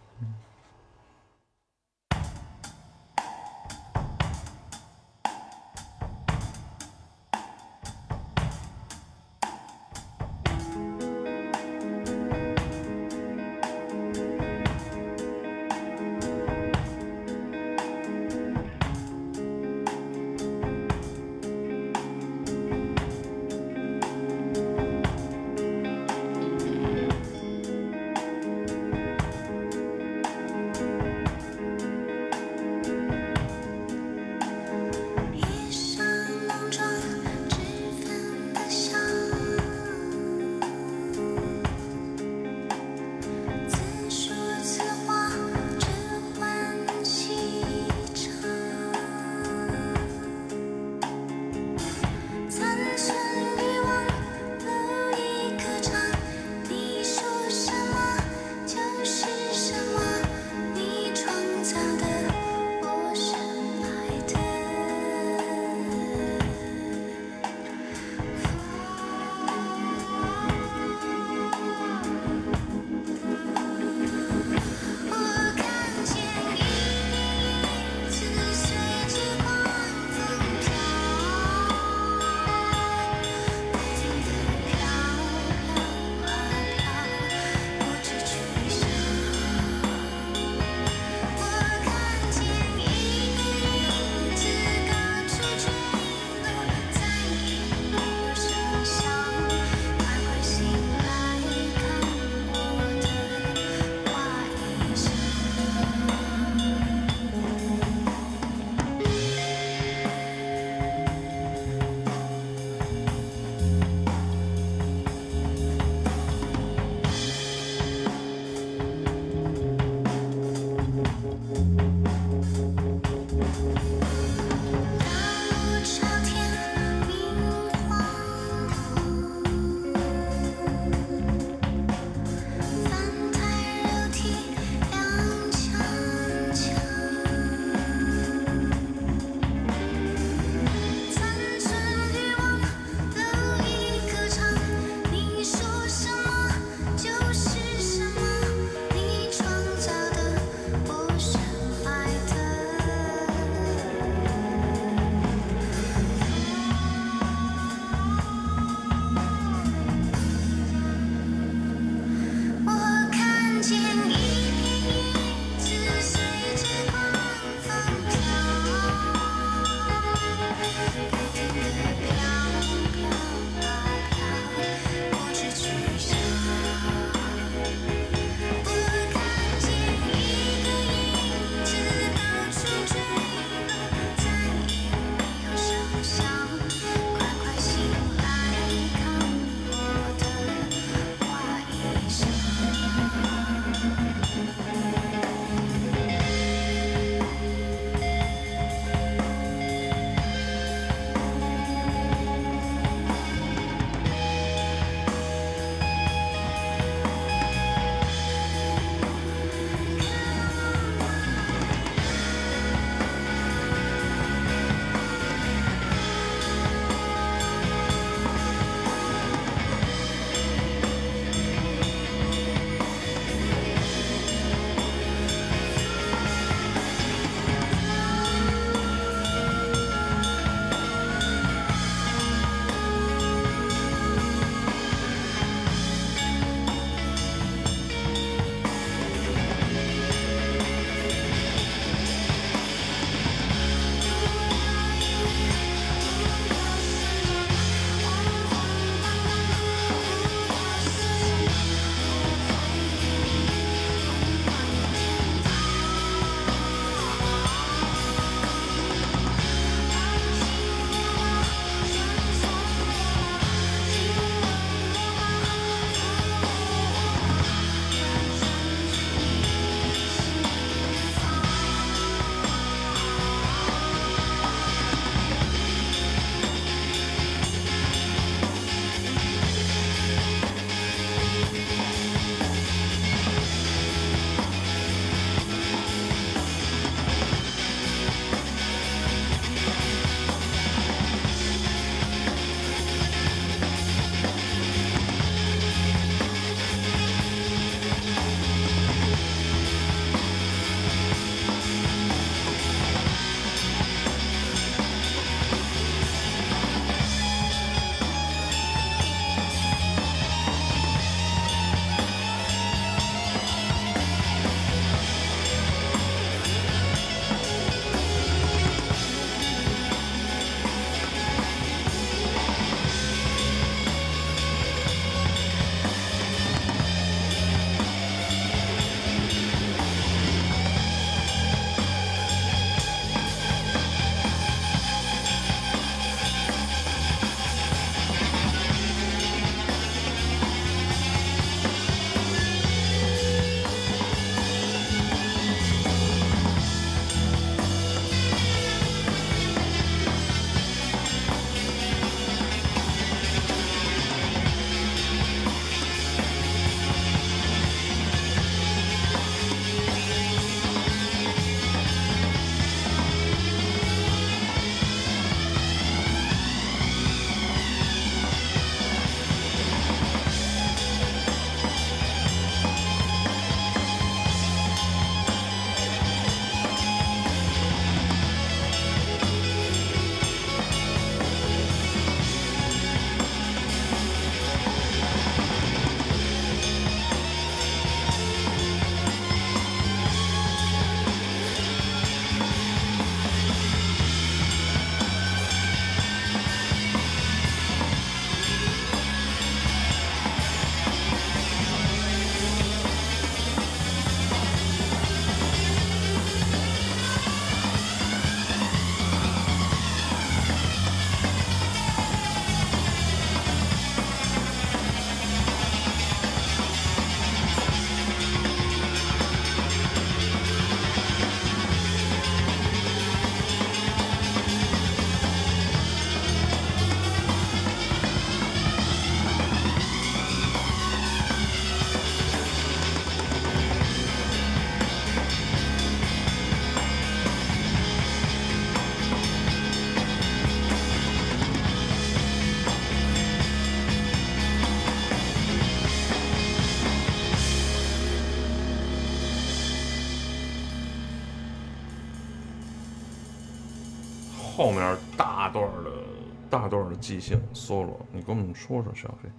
的即兴 solo，你跟我们说说，小飞。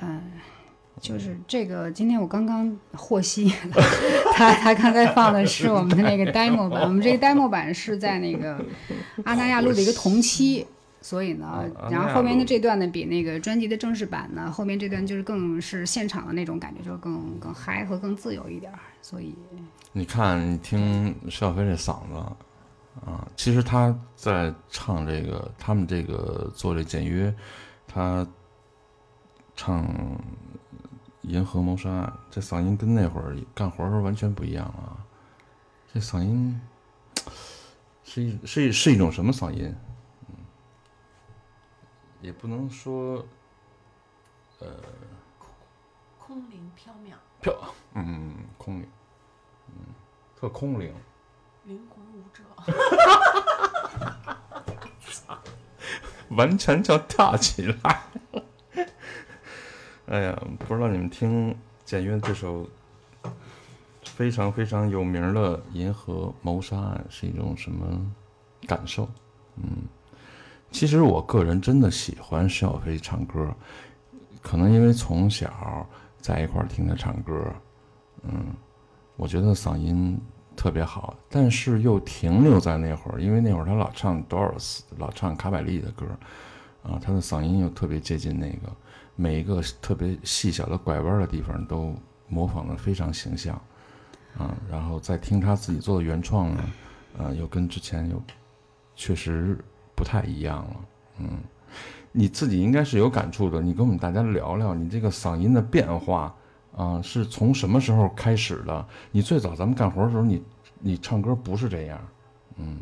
嗯，就是这个，今天我刚刚获悉，(laughs) 他他刚才放的是我们的那个 demo 版，我们这个 demo 版是在那个阿那亚录的一个同期。所以呢，啊然后后面的这段呢，比那个专辑的正式版呢，后面这段就是更是现场的那种感觉，就是更更嗨和更自由一点儿。所以，你看，你听邵飞这嗓子啊，其实他在唱这个，他们这个做这简约，他唱《银河谋杀案》，这嗓音跟那会儿干活时候完全不一样啊。这嗓音是一是一是一种什么嗓音？嗯，也不能说呃空灵缥缈，飘，嗯，空灵，嗯，特空灵。灵。哈完全就跳起来。哎呀，不知道你们听简约这首非常非常有名的《银河谋杀案》是一种什么感受？嗯，其实我个人真的喜欢施小飞唱歌，可能因为从小在一块儿听他唱歌，嗯，我觉得嗓音特别好，但是又停留在那会儿，因为那会儿他老唱 Doris，老唱卡百利的歌，啊，他的嗓音又特别接近那个，每一个特别细小的拐弯的地方都模仿的非常形象，啊，然后再听他自己做的原创呢，啊，又跟之前又确实不太一样了，嗯，你自己应该是有感触的，你跟我们大家聊聊你这个嗓音的变化。啊，是从什么时候开始的？你最早咱们干活的时候，你你唱歌不是这样，嗯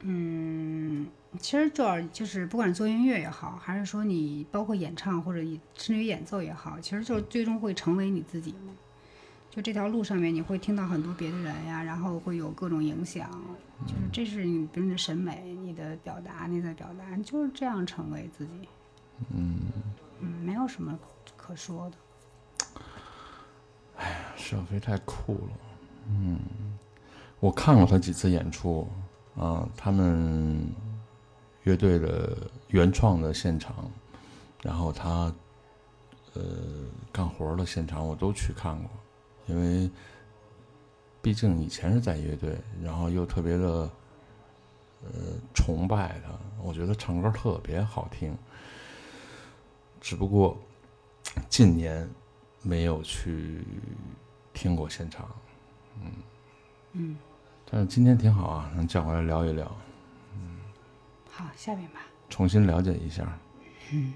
嗯，其实这儿就是不管是做音乐也好，还是说你包括演唱或者甚至于演奏也好，其实就是最终会成为你自己嘛。就这条路上面，你会听到很多别的人呀，然后会有各种影响，就是这是你别人的审美、你的表达、内在表达，就是这样成为自己。嗯，嗯，没有什么可说的。施小飞太酷了，嗯，我看过他几次演出，啊，他们乐队的原创的现场，然后他呃干活的现场我都去看过，因为毕竟以前是在乐队，然后又特别的呃崇拜他，我觉得唱歌特别好听，只不过近年没有去听过现场，嗯嗯，但是今天挺好啊，能叫回来聊一聊，嗯好，下面吧。重新了解一下。嗯，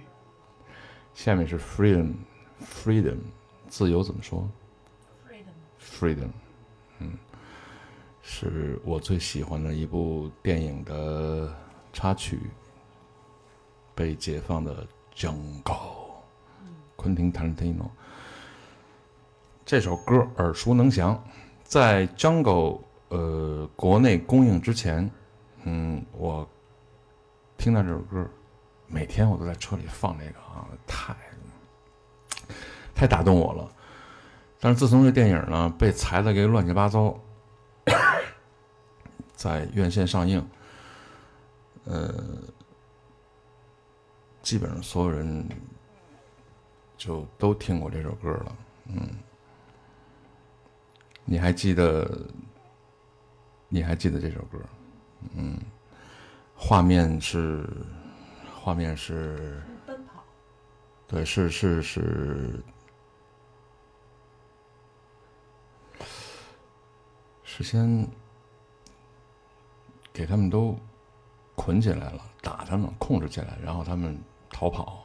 下面是 freedom，freedom，自由怎么说 Freedom，？freedom，嗯，是我最喜欢的一部电影的插曲，被解放的 Jungle，昆汀·塔伦蒂诺。这首歌耳熟能详，在 Jungle 呃国内公映之前，嗯，我听到这首歌，每天我都在车里放这个啊，太太打动我了。但是自从这电影呢被裁的给乱七八糟，(coughs) 在院线上映，呃，基本上所有人就都听过这首歌了。嗯，你还记得？你还记得这首歌？嗯，画面是，画面是，奔跑，对，是是是，是先给他们都捆起来了，打他们，控制起来，然后他们逃跑，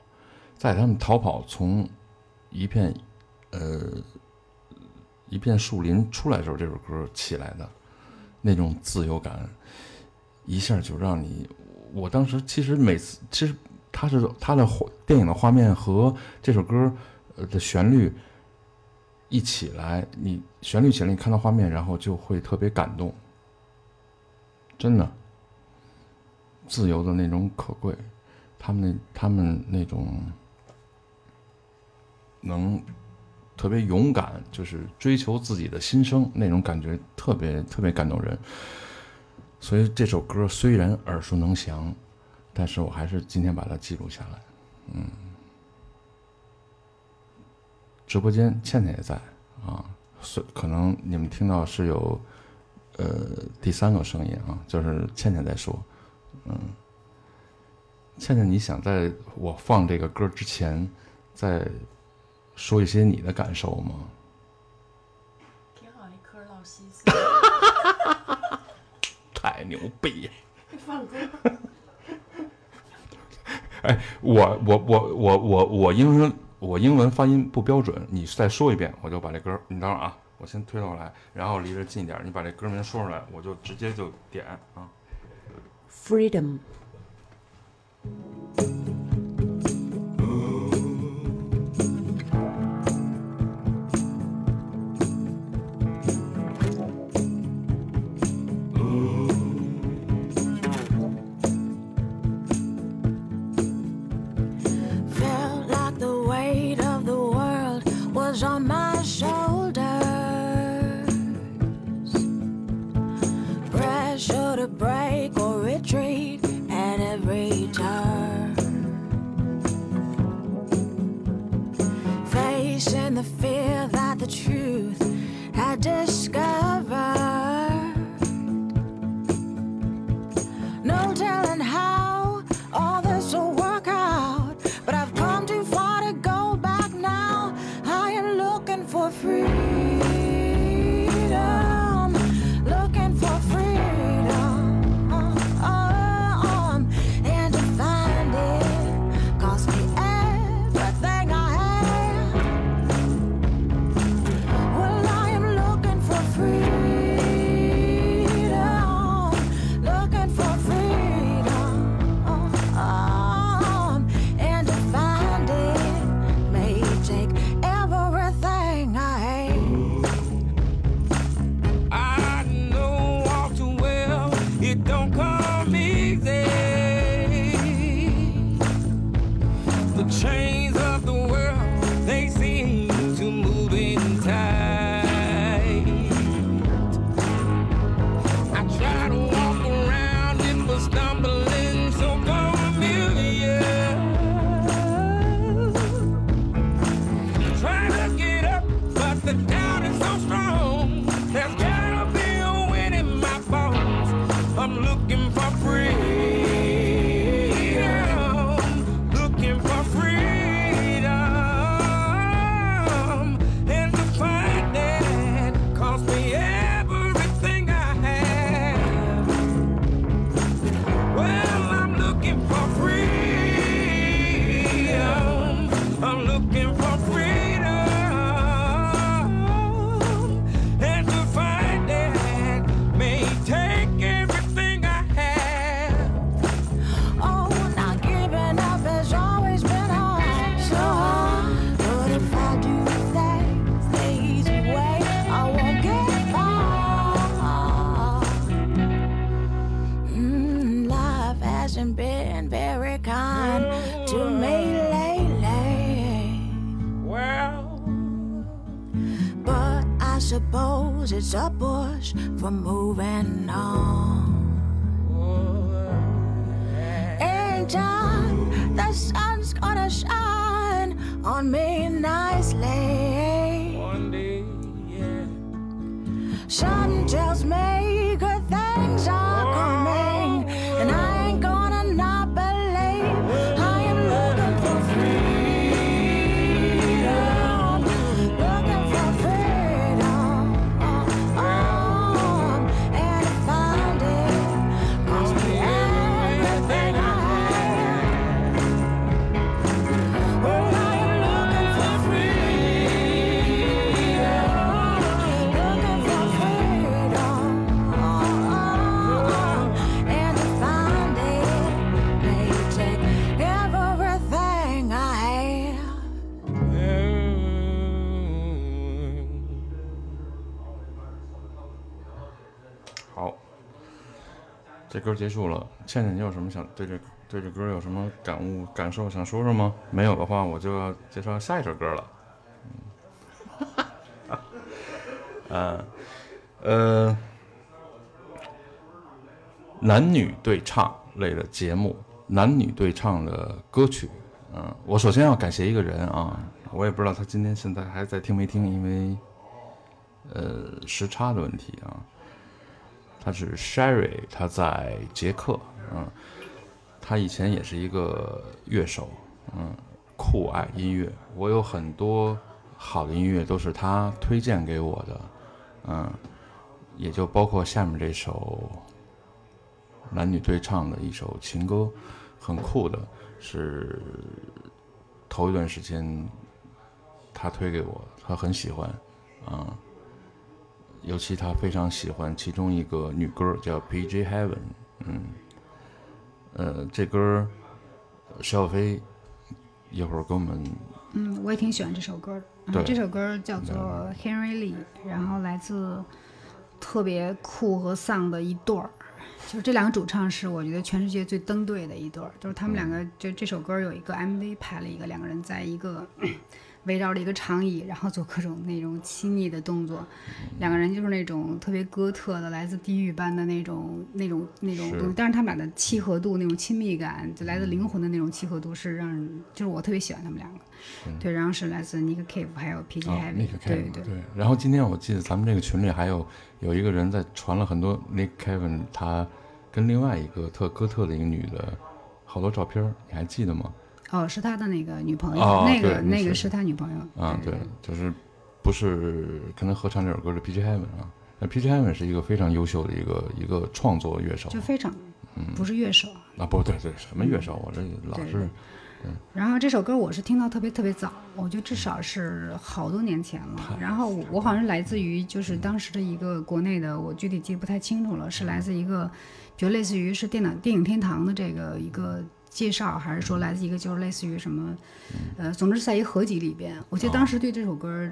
在他们逃跑从一片呃一片树林出来的时候，这首歌起来的那种自由感，一下就让你，我当时其实每次其实它是它的电影的画面和这首歌的旋律一起来，你旋律起来，你看到画面，然后就会特别感动，真的，自由的那种可贵，他们那他们那种能特别勇敢，就是追求自己的心声那种感觉，特别特别感动人。所以这首歌虽然耳熟能详，但是我还是今天把它记录下来。嗯，直播间倩倩也在啊，所可能你们听到是有呃第三个声音啊，就是倩倩在说，嗯，倩倩，你想在我放这个歌之前，再说一些你的感受吗？挺好一颗老西斯。(laughs) 太牛逼！放歌。哎，我我我我我我英文我英文发音不标准，你再说一遍，我就把这歌，你等会儿啊，我先推过来，然后离着近一点，你把这歌名说出来，我就直接就点啊。Freedom. 这歌结束了。倩倩，你有什么想对这对这歌有什么感悟、感受想说说吗？没有的话，我就要介绍下一首歌了。嗯，(laughs) 呃，男女对唱类的节目，男女对唱的歌曲。嗯，我首先要感谢一个人啊，我也不知道他今天现在还在听没听，因为呃时差的问题啊。他是 Sherry，他在捷克，嗯，他以前也是一个乐手，嗯，酷爱音乐，我有很多好的音乐都是他推荐给我的，嗯，也就包括下面这首男女对唱的一首情歌，很酷的，是头一段时间他推给我，他很喜欢，啊、尤其他非常喜欢其中一个女歌叫《PJ Heaven》，嗯，呃，这歌邵飞一会儿给我们嗯，我也挺喜欢这首歌的。这首歌叫做 Henry Lee，然后来自特别酷和丧的一对儿。就是这两个主唱是我觉得全世界最登对的一对儿，就是他们两个就这首歌有一个 MV 拍了一个两个人在一个围绕着一个长椅，然后做各种那种亲密的动作，两个人就是那种特别哥特的，来自地狱般的那种那种那种东西，但是他们俩的契合度那种亲密感，就来自灵魂的那种契合度是让人就是我特别喜欢他们两个。对，然后是来自 Nick Cave 还有 PG 啊 Heavy，、，Nick 对 Cave 对对。然后今天我记得咱们这个群里还有有一个人在传了很多 Nick Cave 他跟另外一个特哥特的一个女的好多照片儿，你还记得吗？哦，是他的那个女朋友，哦那个那个是他女朋友啊，对，就是不是跟他合唱这首歌的 PG Heaven 啊？那 PG Heaven 是一个非常优秀的一个一个创作乐手就非常嗯不是乐手。啊，不对对，什么乐手？我这老是对对然后这首歌我是听到特别特别早，我觉得至少是好多年前了。然后我我好像是来自于就是当时的一个国内的，我具体记不太清楚了，是来自一个就类似于是电脑电影天堂的这个一个介绍，还是说来自一个就是类似于什么，呃，总之是在一个合集里边。我记得当时对这首歌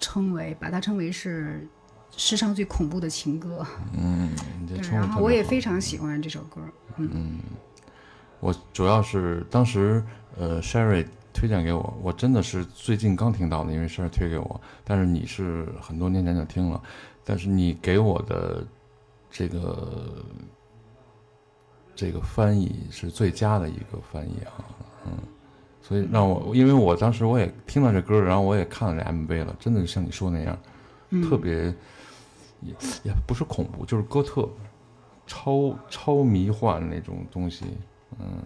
称为把它称为是世上最恐怖的情歌。嗯，然后我也非常喜欢这首歌。嗯，嗯，我主要是当时呃，Sherry 推荐给我，我真的是最近刚听到的，因为 Sherry 推给我，但是你是很多年前就听了，但是你给我的这个这个翻译是最佳的一个翻译啊，嗯，所以让我，因为我当时我也听到这歌，然后我也看了这 MV 了，真的像你说那样，嗯。特别也也不是恐怖，就是哥特，超超迷幻那种东西，嗯，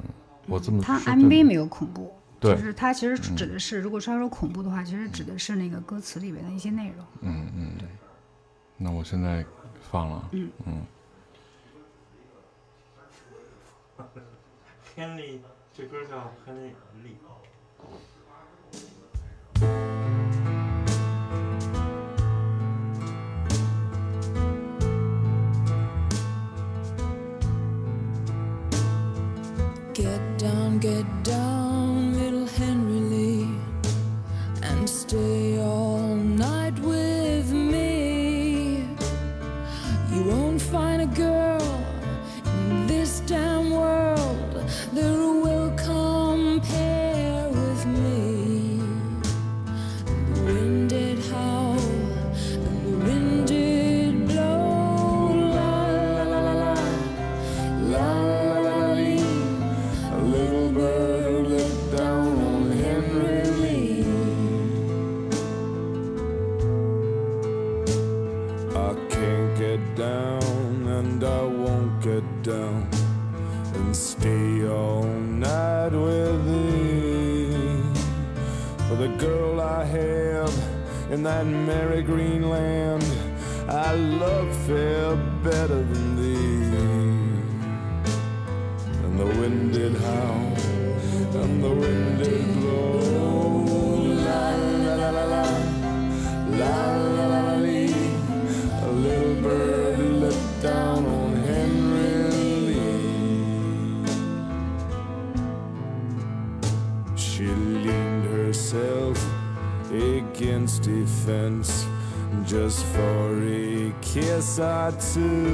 我这么它 MV 没有恐怖，对。就是它其实嗯指的是，如果说说恐怖的话，其实指的是那个歌词里面的一些内容。嗯嗯，对。那我现在放了，嗯。嗯，Henry，这歌叫 Henry 利。 Get down, get down, little Henry Lee, and stay That merry green land, I love fair better than thee. And the wind did howl, and the wind To.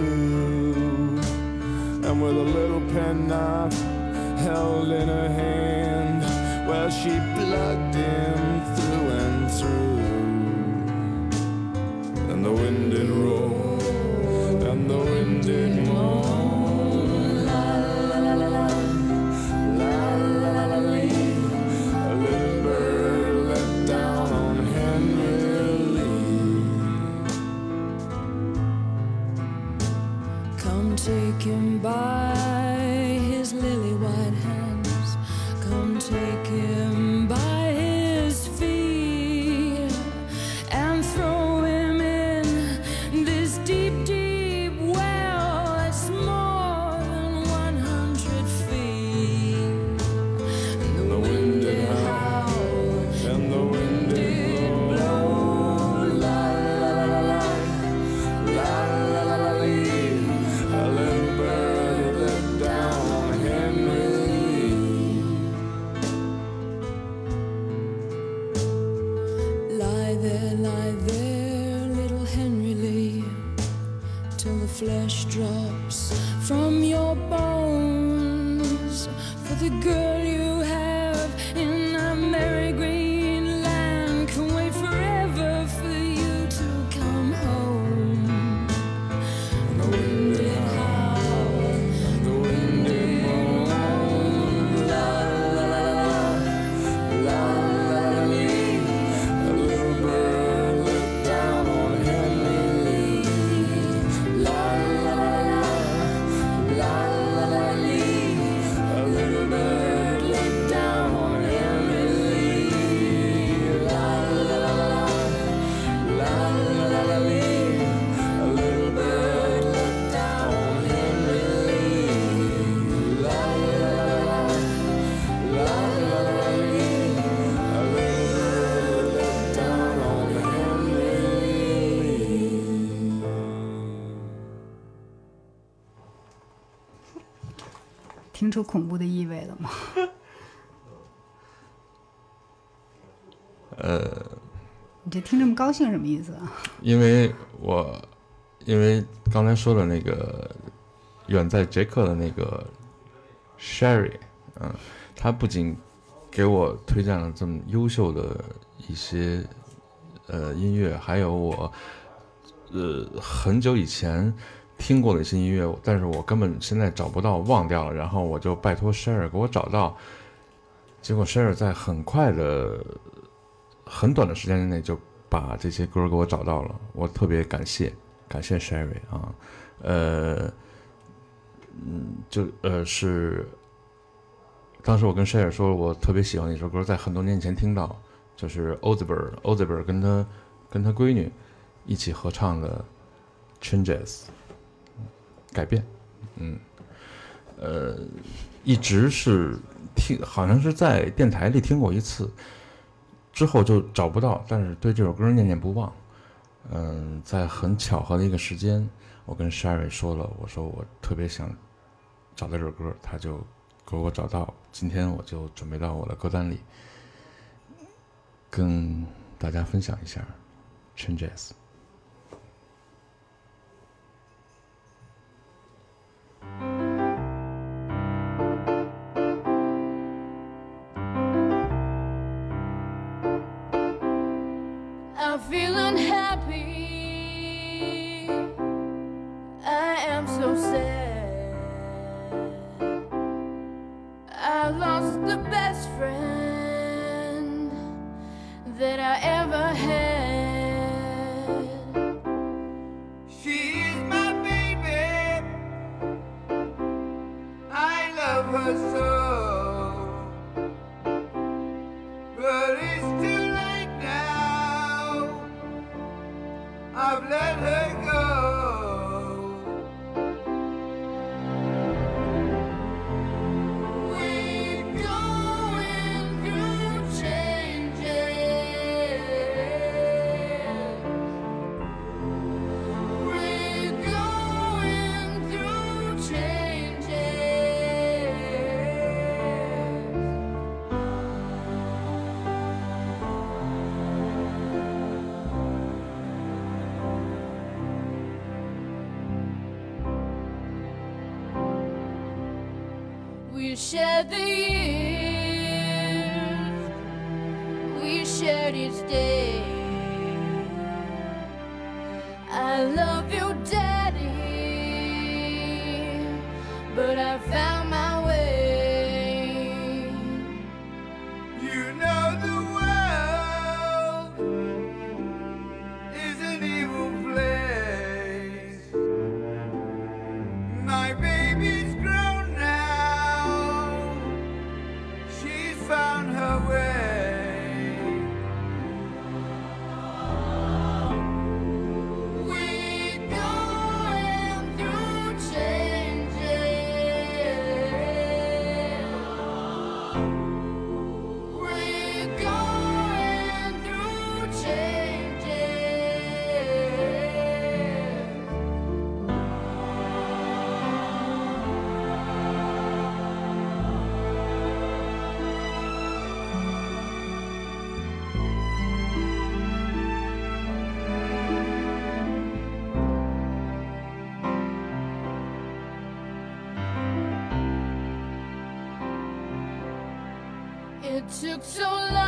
听出恐怖的意味了吗？(laughs) 呃，你这听这么高兴什么意思啊？因为我因为刚才说的那个远在捷克的那个 Sherry，嗯，他不仅给我推荐了这么优秀的一些呃音乐，还有我呃很久以前听过的一些音乐，但是我根本现在找不到，忘掉了。然后我就拜托 Sherry 给我找到，结果 Sherry 在很快的、很短的时间之内就把这些歌给我找到了，我特别感谢，感谢 Sherry 啊，呃，嗯，就呃是，当时我跟 Sherry 说，我特别喜欢的一首歌，在很多年前听到，就是 Ozber，Ozber 跟他跟他闺女一起合唱的《Changes》，改变，嗯，呃，一直是听，好像是在电台里听过一次，之后就找不到，但是对这首歌念念不忘。嗯，在很巧合的一个时间，我跟 Sherry 说了，我说我特别想找到这首歌，他就给我找到。今天我就准备到我的歌单里，跟大家分享一下《Changes》。I feel unhappy. I am so sad. I lost the best friend that I ever had. presence. Took so long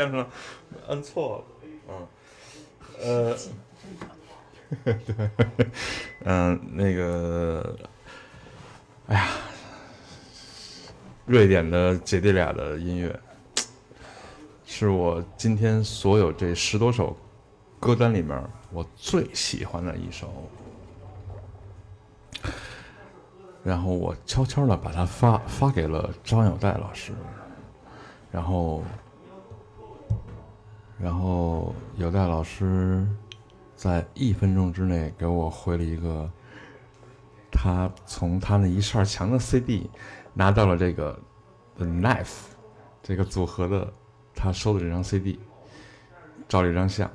天哪，摁错了，嗯，呃，对，嗯，那个，哎呀，瑞典的姐弟俩的音乐，是我今天所有这十多首歌单里面我最喜欢的一首。然后我悄悄的把它发发给了张友代老师，然后，然后有代老师在一分钟之内给我回了一个，他从他那一扇墙的 CD 拿到了这个 The Knife 这个组合的他收的这张 CD，照了一张相。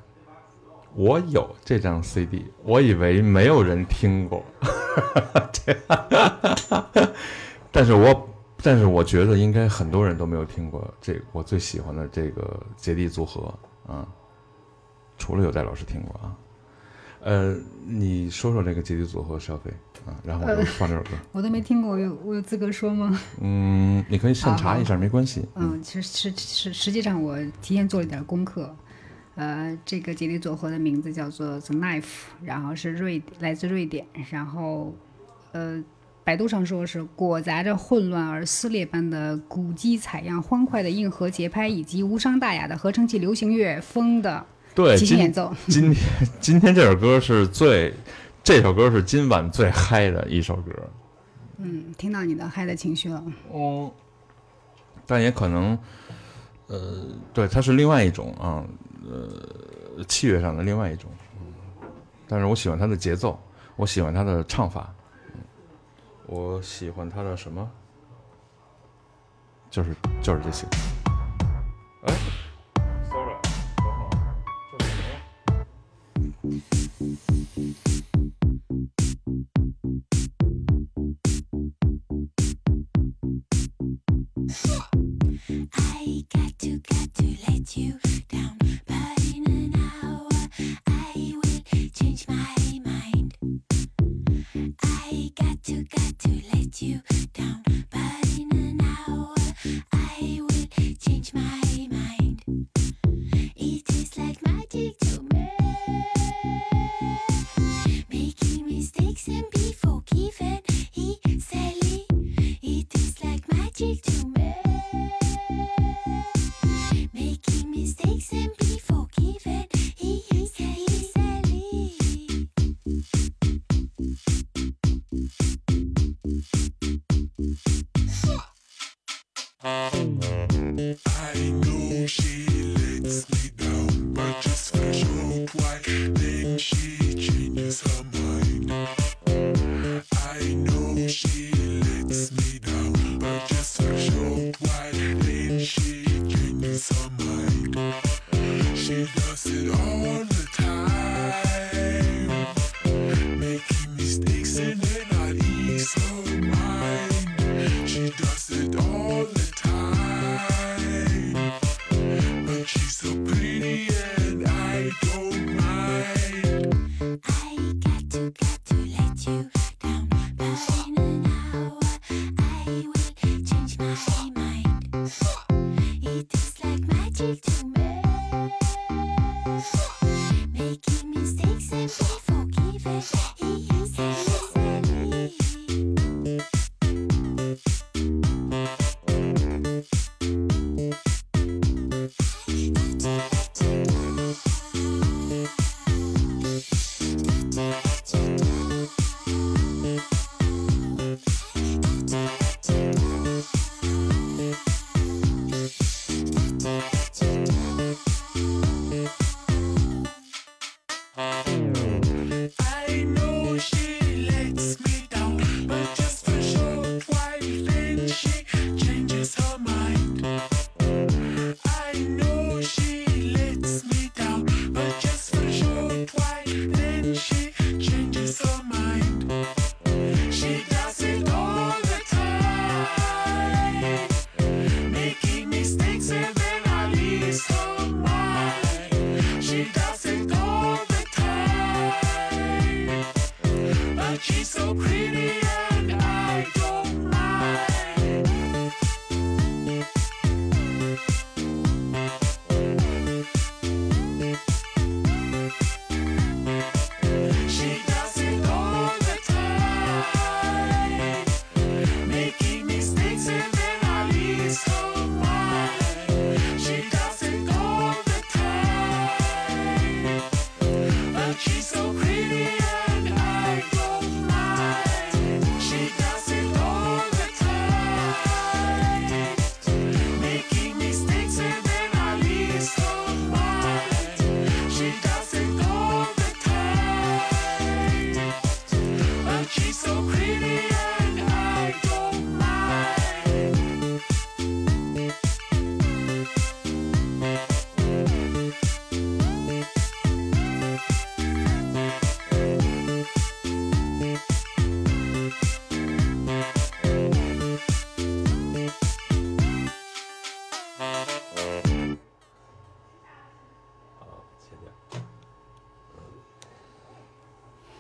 我有这张 CD，我以为没有人听过，哈哈哈这但是我但是我觉得应该很多人都没有听过这我最喜欢的这个姐弟组合啊，除了有戴老师听过啊。呃，你说说这个姐弟组合消费啊，然后我就呃放这首歌。(laughs) 我都没听过，我有我有资格说吗？(laughs) 嗯，你可以现查一下，没关系。嗯，其实实实实际上我提前做了一点功课，呃，这个姐弟组合的名字叫做 The Knife，然后是瑞来自瑞典，然后呃，百度上说是裹杂着混乱而撕裂般的鼓机采样、欢快的硬核节拍以及无伤大雅的合成器流行乐风的对，今即兴演奏。(laughs) 今天今天这首歌是最，这首歌是今晚最嗨的一首歌。嗯，听到你的嗨的情绪了。哦，但也可能，呃，对，它是另外一种啊，呃，器乐上的另外一种。嗯但是我喜欢它的节奏，我喜欢它的唱法，嗯我喜欢他的什么？就是就是这些。哎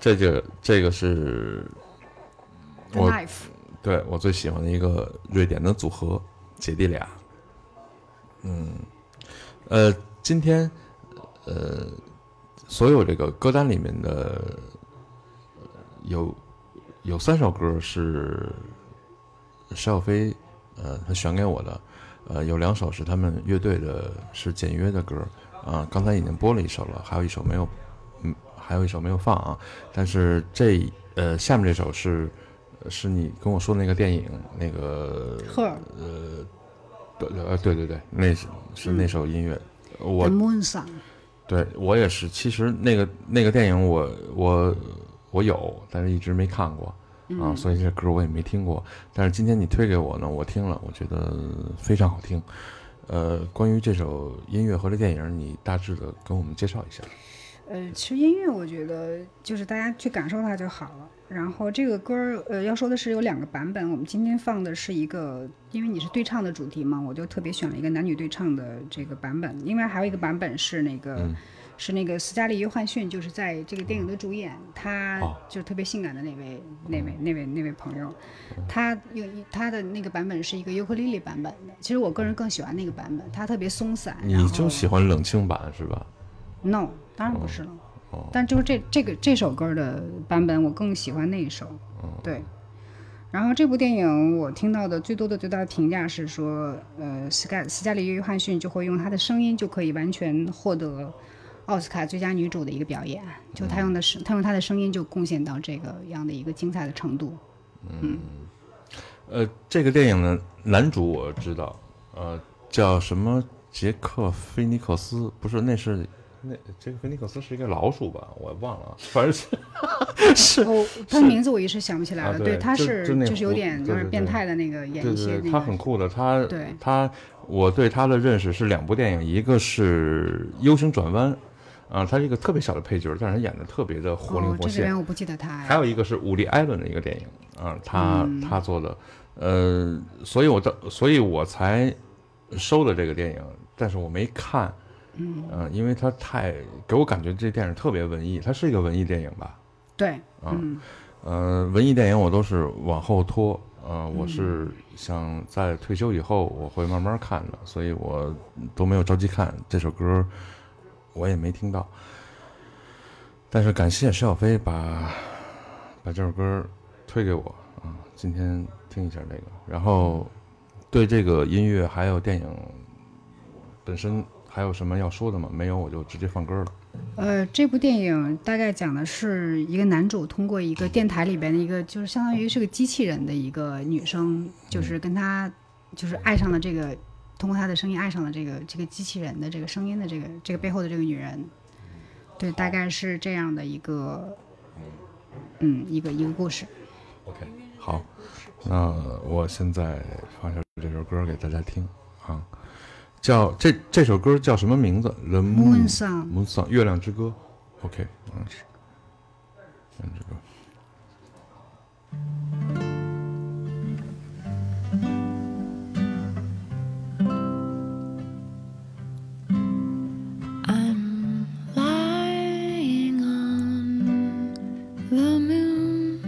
这个这个是我对我最喜欢的一个瑞典的组合，姐弟俩。嗯，呃，今天呃，所有这个歌单里面的呃有有三首歌是邵小飞呃他选给我的，呃，有两首是他们乐队的，是简约的歌啊、刚才已经播了一首了，还有一首没有，嗯，还有一首没有放啊。但是这呃下面这首是是你跟我说的那个电影那个呃对呃对对对，那是是那首音乐，我。对我也是，其实那个那个电影我我我有，但是一直没看过啊，嗯所以这歌我也没听过。但是今天你推给我呢，我听了，我觉得非常好听。呃，关于这首音乐和这电影，你大致的跟我们介绍一下。呃，其实音乐我觉得就是大家去感受它就好了。然后这个歌儿，呃，要说的是有两个版本。我们今天放的是一个，因为你是对唱的主题嘛，我就特别选了一个男女对唱的这个版本。另外还有一个版本是那个，嗯是那个斯嘉丽·约翰逊，就是在这个电影的主演，他哦就特别性感的那位、那位、那位、那位朋友，他有一他的那个版本是一个尤克里里版本的。其实我个人更喜欢那个版本，它特别松散。你就喜欢冷清版是吧？No，当然不是了。哦，但就是这这个这首歌的版本，我更喜欢那一首。哦对。然后这部电影我听到的最多的最大的评价是说，呃，斯盖斯嘉丽·约翰逊就会用她的声音就可以完全获得奥斯卡最佳女主的一个表演，就她用的是她用她的声音就贡献到这个样的一个精彩的程度。嗯，呃，这个电影的男主我知道，呃，叫什么杰克·菲尼克斯，不是，那是那这个菲尼克斯是一个老鼠吧？我忘了，反正是 (laughs) 是哦，他的名字我一时想不起来了。啊对他是就那就是有点有点对对对变态的那个演对一些对对，他很酷的，他对他我对他的认识是两部电影，一个是《U 型转弯》，啊，他是一个特别小的配角，但是他演的特别的活灵哦，活现这里边。我不记得他哎。还有一个是伍迪·艾伦的一个电影，啊，他、嗯他做的，呃，所以我到，所以我才收的这个电影，但是我没看，嗯呃，因为它太给我感觉这电影特别文艺，它是一个文艺电影吧？对，啊嗯呃，文艺电影我都是往后拖，呃，我是想在退休以后我会慢慢看的，所以我都没有着急看这首歌，我也没听到。但是感谢石小飞把把这首歌推给我啊，今天听一下这个，然后对这个音乐还有电影本身还有什么要说的吗？没有，我就直接放歌了。呃，这部电影大概讲的是一个男主通过一个电台里边的一个，就是相当于是个机器人的一个女生，就是跟他就是爱上了这个，通过他的声音爱上了这个这个机器人的这个声音的这个这个背后的这个女人，对，大概是这样的一个，嗯，一个一个故事。OK，好，那我现在放下这首歌给大家听啊，叫这这首歌叫什么名字？The Moon Song Moon Song，月亮之歌。OK，嗯，是月亮之歌。 I'm lying on the moon.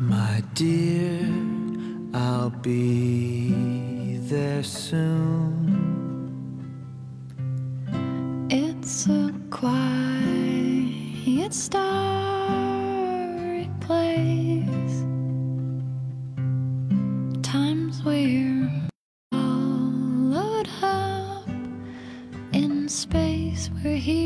My dear, I'll be there soon. It's a quiet, starry place. Times we're followed up in space. We're here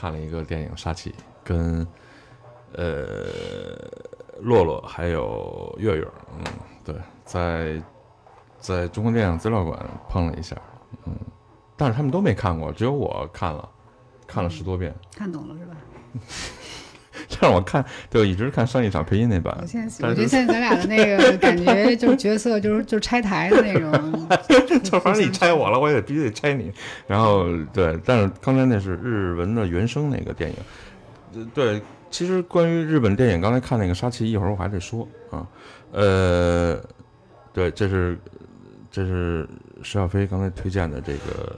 看了一个电影《杀气》，跟呃洛洛还有月月，嗯，对，在在中国电影资料馆碰了一下，嗯，但是他们都没看过，只有我看了，看了十多遍，看懂了是吧？这让我看，对我一直看上一场配音那版我现在，我觉得现在咱俩的那个 (laughs) 感觉就是角色就是就是拆台的那种，(laughs) 就反正你拆我了，我也必须得拆你。然后对，但是刚才那是日文的原声那个电影。呃对，其实关于日本电影，刚才看那个《杀气》，一会儿我还得说啊。呃，对，这是这是石小飞刚才推荐的这个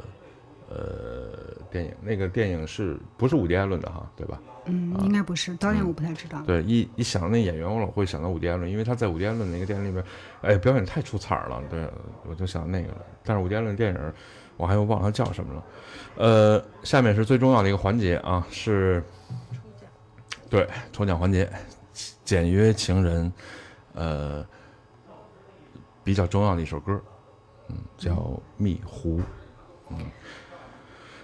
呃电影，那个电影是不是伍迪·艾伦的哈？对吧？嗯，应该不是导演，我不太知道。对，一一想到那演员，我老会想到伍迪·艾伦，因为他在伍迪·艾伦那个电影里边，哎，表演太出彩了。对，我就想那个了。但是伍迪·艾伦电影，我还又忘了他叫什么了。呃，下面是最重要的一个环节啊，是对抽奖环节，简约情人，呃，比较重要的一首歌，嗯，叫《蜜湖》，嗯，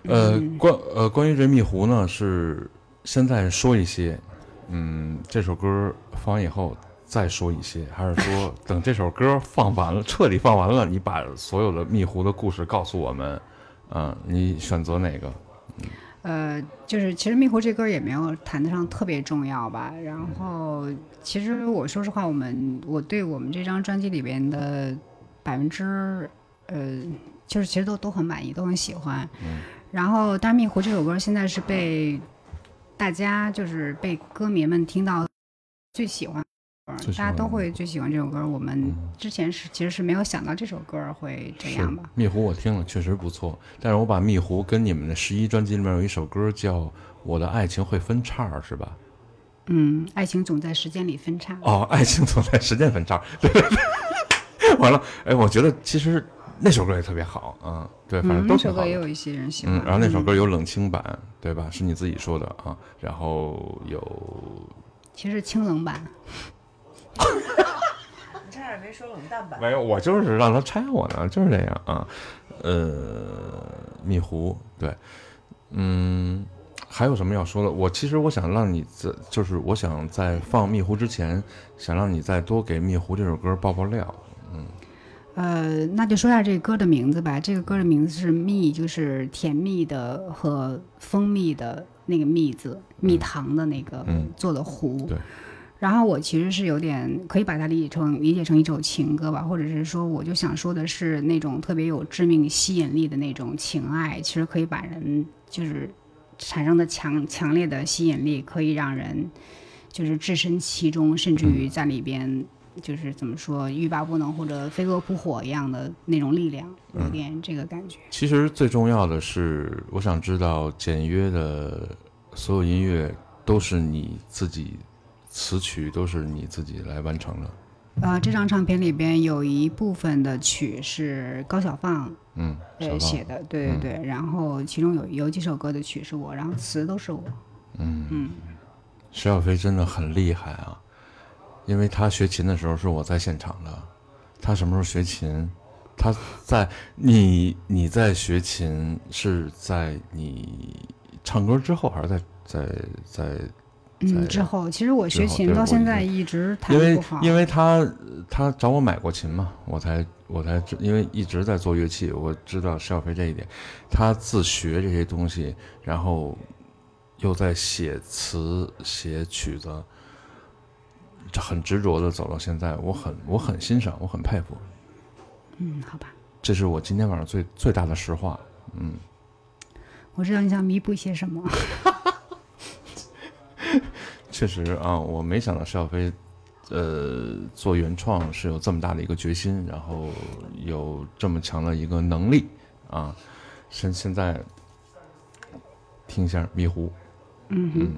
呃，关呃关于这蜜湖呢，是现在说一些，嗯，这首歌放完以后再说一些，还是说等这首歌放完了，彻底放完了，你把所有的蜜湖的故事告诉我们，嗯，你选择哪个？呃，就是其实《蜜湖》这歌也没有谈得上特别重要吧。然后，其实我说实话，我们我对我们这张专辑里边的百分之呃，就是其实都都很满意，都很喜欢。然后，但是《蜜湖》这首歌现在是被大家就是被歌迷们听到最喜欢大家都会最喜欢这首歌。我们之前是其实是没有想到这首歌会这样吧。蜜湖我听了确实不错，但是我把蜜湖跟你们的十一专辑里面有一首歌叫《我的爱情会分叉》，是吧？嗯，爱情总在时间里分叉。哦，爱情总在时间分叉。(laughs) 对，(laughs) 完了，哎，我觉得其实那首歌也特别好嗯，对，反正嗯，都挺好的。那首歌也有一些人喜欢。嗯，然后那首嗯歌有冷清版，对吧？是你自己说的啊。然后有其实是清冷版。你差点没说冷淡版。没有？我就是让他拆我呢，就是这样啊。呃，蜜湖，对，嗯，还有什么要说的？我其实我想让你在，就是我想在放蜜湖之前，想让你再多给蜜湖这首歌爆爆料。嗯，呃，那就说一下这个歌的名字吧。这个歌的名字是蜜，就是甜蜜的和蜂蜜的那个蜜字，蜜糖的那个嗯做的壶。对。然后我其实是有点可以把它理解成理解成一首情歌吧，或者是说，我就想说的是那种特别有致命吸引力的那种情爱，其实可以把人就是产生的强强烈的吸引力，可以让人就是置身其中，甚至于在里边就是怎么说欲罢不能或者飞蛾扑火一样的那种力量，有点这个感觉。其实最重要的是，我想知道简约的所有音乐都是你自己词曲都是你自己来完成的。呃，这张唱片里边有一部分的曲是高晓放嗯，写的，对对嗯对，然后其中有有几首歌的曲是我，然后词都是我。嗯嗯，石小飞真的很厉害啊，因为他学琴的时候是我在现场的。他什么时候学琴？他在你你在学琴是在你唱歌之后，还是在在在？嗯，之后其实我学琴到现在一直弹因为得不好，因为他他找我买过琴嘛，我才我才知，因为一直在做乐器，我知道石小飞这一点，他自学这些东西，然后又在写词写曲子，这很执着的走到现在，我很我很欣赏，我很佩服，嗯，好吧，这是我今天晚上最最大的实话，嗯，我知道你想弥补一些什么。(laughs) 确实啊，我没想到石小飞，呃，做原创是有这么大的一个决心，然后有这么强的一个能力啊。现现在听一下《迷糊》，嗯哼。嗯，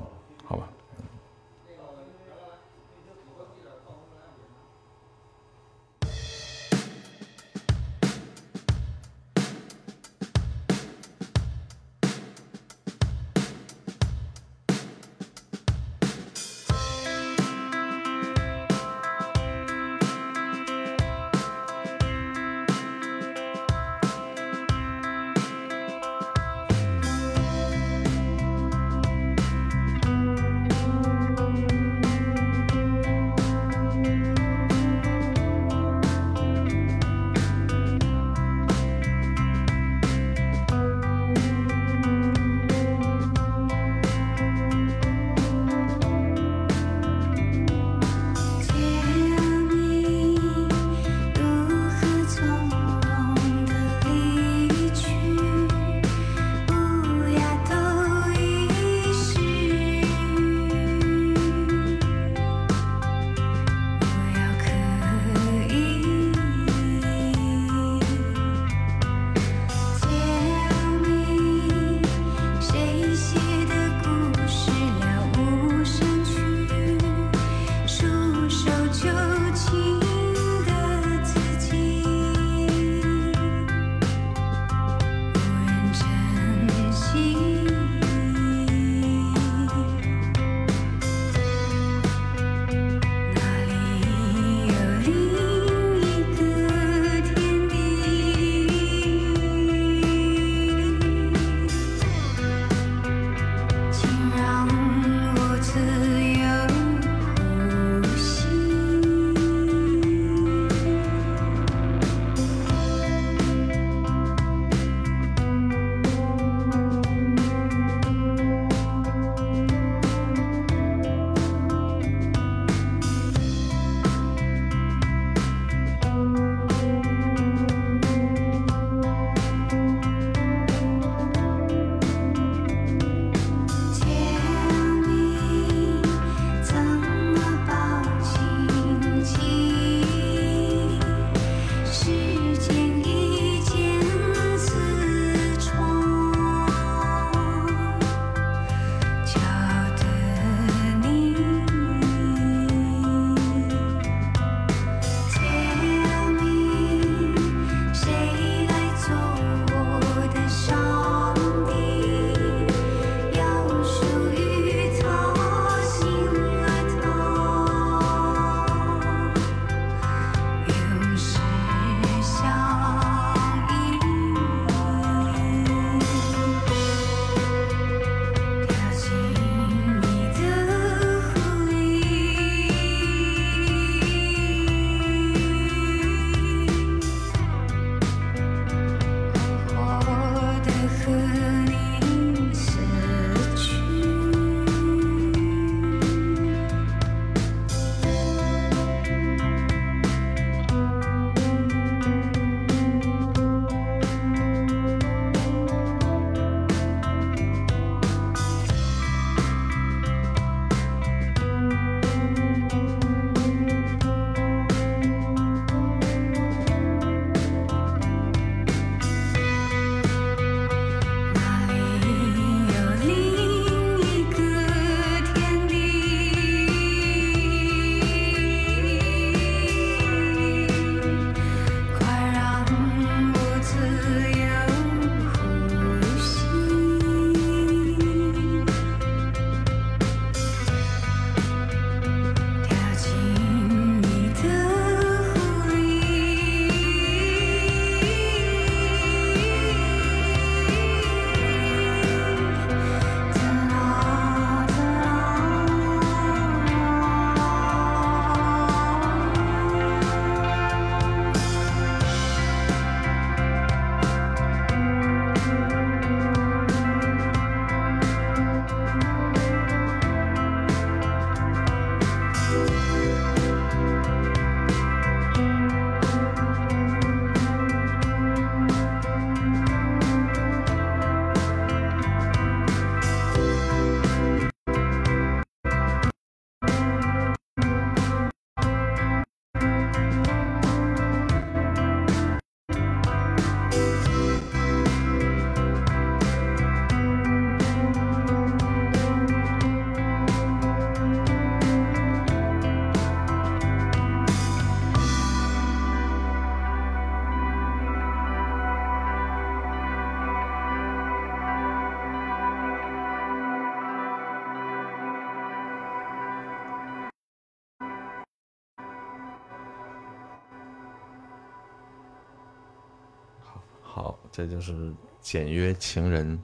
这就是《简约情人》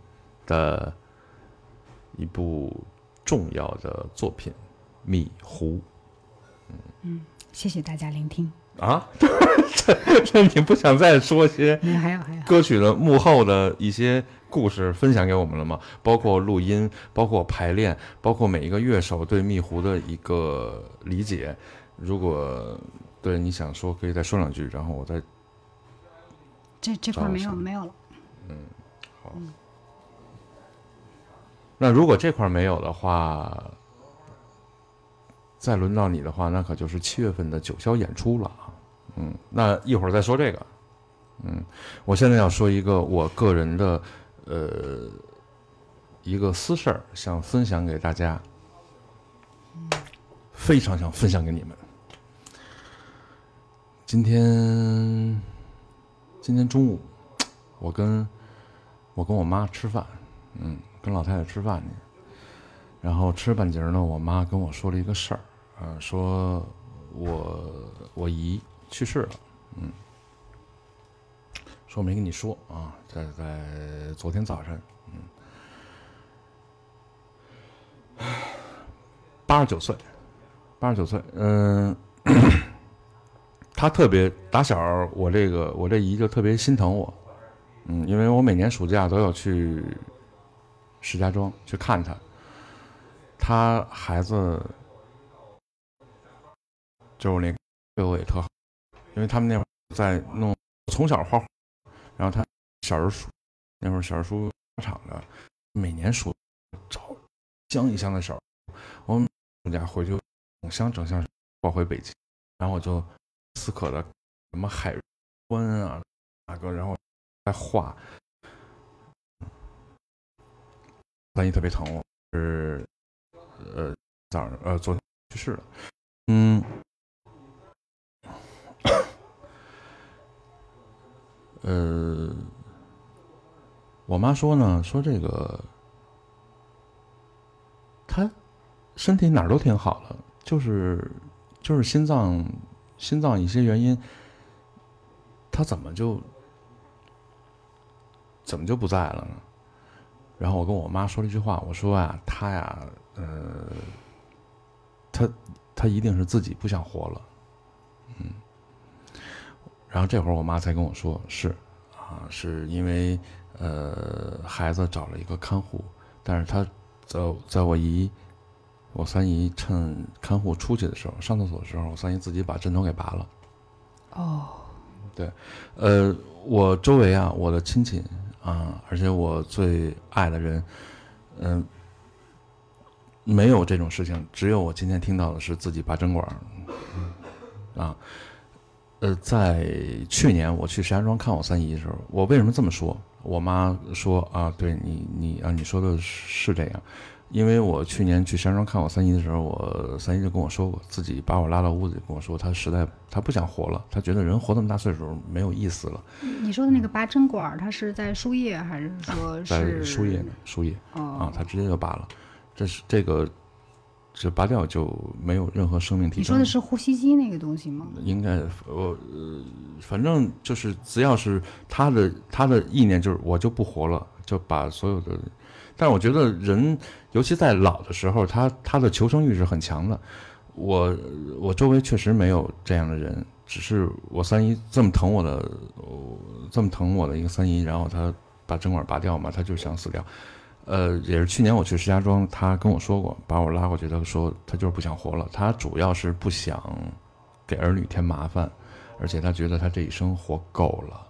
的一部重要的作品《蜜湖嗯，谢谢大家聆听。》啊。这 (laughs) 这你不想再说些还有还有歌曲的幕后的一些故事分享给我们了吗？包括录音，包括排练，包括每一个乐手对蜜湖的一个理解。如果对你想说，可以再说两句，然后我再这这块没有没有了。嗯，好。那如果这块没有的话，再轮到你的话，那可就是七月份的九霄演出了啊。嗯，那一会儿再说这个。嗯，我现在要说一个我个人的呃一个私事儿，想分享给大家，非常想分享给你们。今天今天中午，(tsk) 我跟我跟我妈吃饭，嗯，跟老太太吃饭去。然后吃半截呢，我妈跟我说了一个事儿，呃，说我我姨去世了，嗯，说没跟你说啊，在在昨天早晨，嗯，八十九岁，八十九岁，嗯、他特别打小我这个我这姨就特别心疼我，嗯，因为我每年暑假都要去石家庄去看他，他孩子就是那对我也特好，因为他们那会儿在弄，从小画画，然后他小人书，那会儿小人书厂的，每年暑找箱一箱的小人书，我们暑假回去整箱整箱抱回北京，然后我就死磕的什么海关啊，大哥，然后在画，万一特别疼我，是呃早上呃昨天去世了，嗯，(coughs) 呃，我妈说呢，说这个她身体哪儿都挺好的，就是就是心脏心脏一些原因，他怎么就怎么就不在了呢？然后我跟我妈说了一句话，我说啊，他呀，呃，他他一定是自己不想活了，嗯。然后这会儿我妈才跟我说，是啊，是因为呃孩子找了一个看护，但是他在在我姨我三姨趁看护出去的时候上厕所的时候，我三姨自己把针头给拔了。哦，对，呃，我周围啊，我的亲戚啊，而且我最爱的人，嗯、没有这种事情，只有我今天听到的是自己拔针管儿，啊，呃，在去年我去石家庄看我三姨的时候，我为什么这么说？我妈说啊，对你你啊，你说的是这样，因为我去年去山庄看我三姨的时候，我三姨就跟我说过，自己把我拉到屋子里跟我说，她实在她不想活了，她觉得人活这么大岁数没有意思了，你说的那个拔针管儿，它是在输液还是说在是输液呢，输液哦啊，她直接就拔了，这是这个这拔掉就没有任何生命体征。你说的是呼吸机那个东西吗？应该我呃，反正就是只要是他的他的意念就是我就不活了，就把所有的。但是我觉得人，尤其在老的时候，他他的求生欲是很强的。我我周围确实没有这样的人，只是我三姨这么疼我的，这么疼我的一个三姨，然后她把针管拔掉嘛，她就想死掉。呃，也是去年我去石家庄，她跟我说过，把我拉过去，她说她就是不想活了，她主要是不想给儿女添麻烦，而且她觉得她这一生活够了。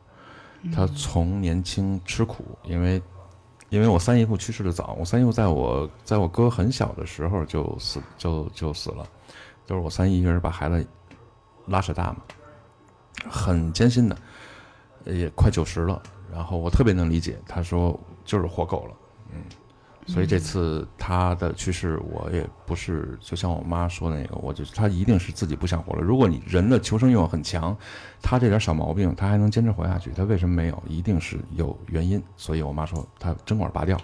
她从年轻吃苦，因为因为我三姨父去世的早，我三姨父在我在我哥很小的时候就死就就死了，就是我三姨一个人把孩子拉扯大嘛，很艰辛的，也快九十了。然后我特别能理解，他说就是活够了，所以这次他的去世，我也不是就像我妈说的那个，我就他一定是自己不想活了。如果你人的求生欲望很强，他这点小毛病他还能坚持活下去，他为什么没有？一定是有原因。所以我妈说他针管拔掉，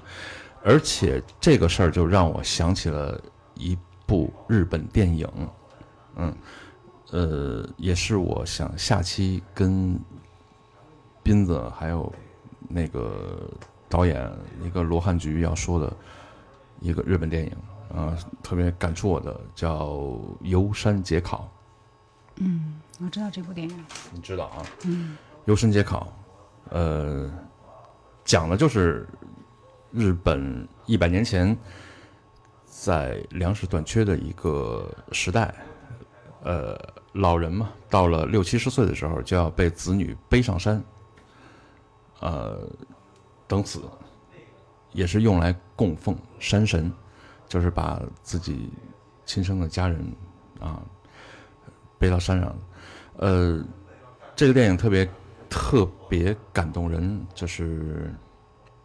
而且这个事儿就让我想起了一部日本电影，嗯，呃，也是我想下期跟斌子还有那个导演一个罗汉菊要说的一个日本电影啊、特别感触我的叫《游山解考》，嗯，我知道这部电影。你知道啊？嗯游山解考，呃，讲的就是日本一百年前在粮食短缺的一个时代，呃，老人嘛，到了六七十岁的时候就要被子女背上山，呃，等死，也是用来供奉山神，就是把自己亲生的家人啊背到山上，呃，这个电影特别特别感动人，就是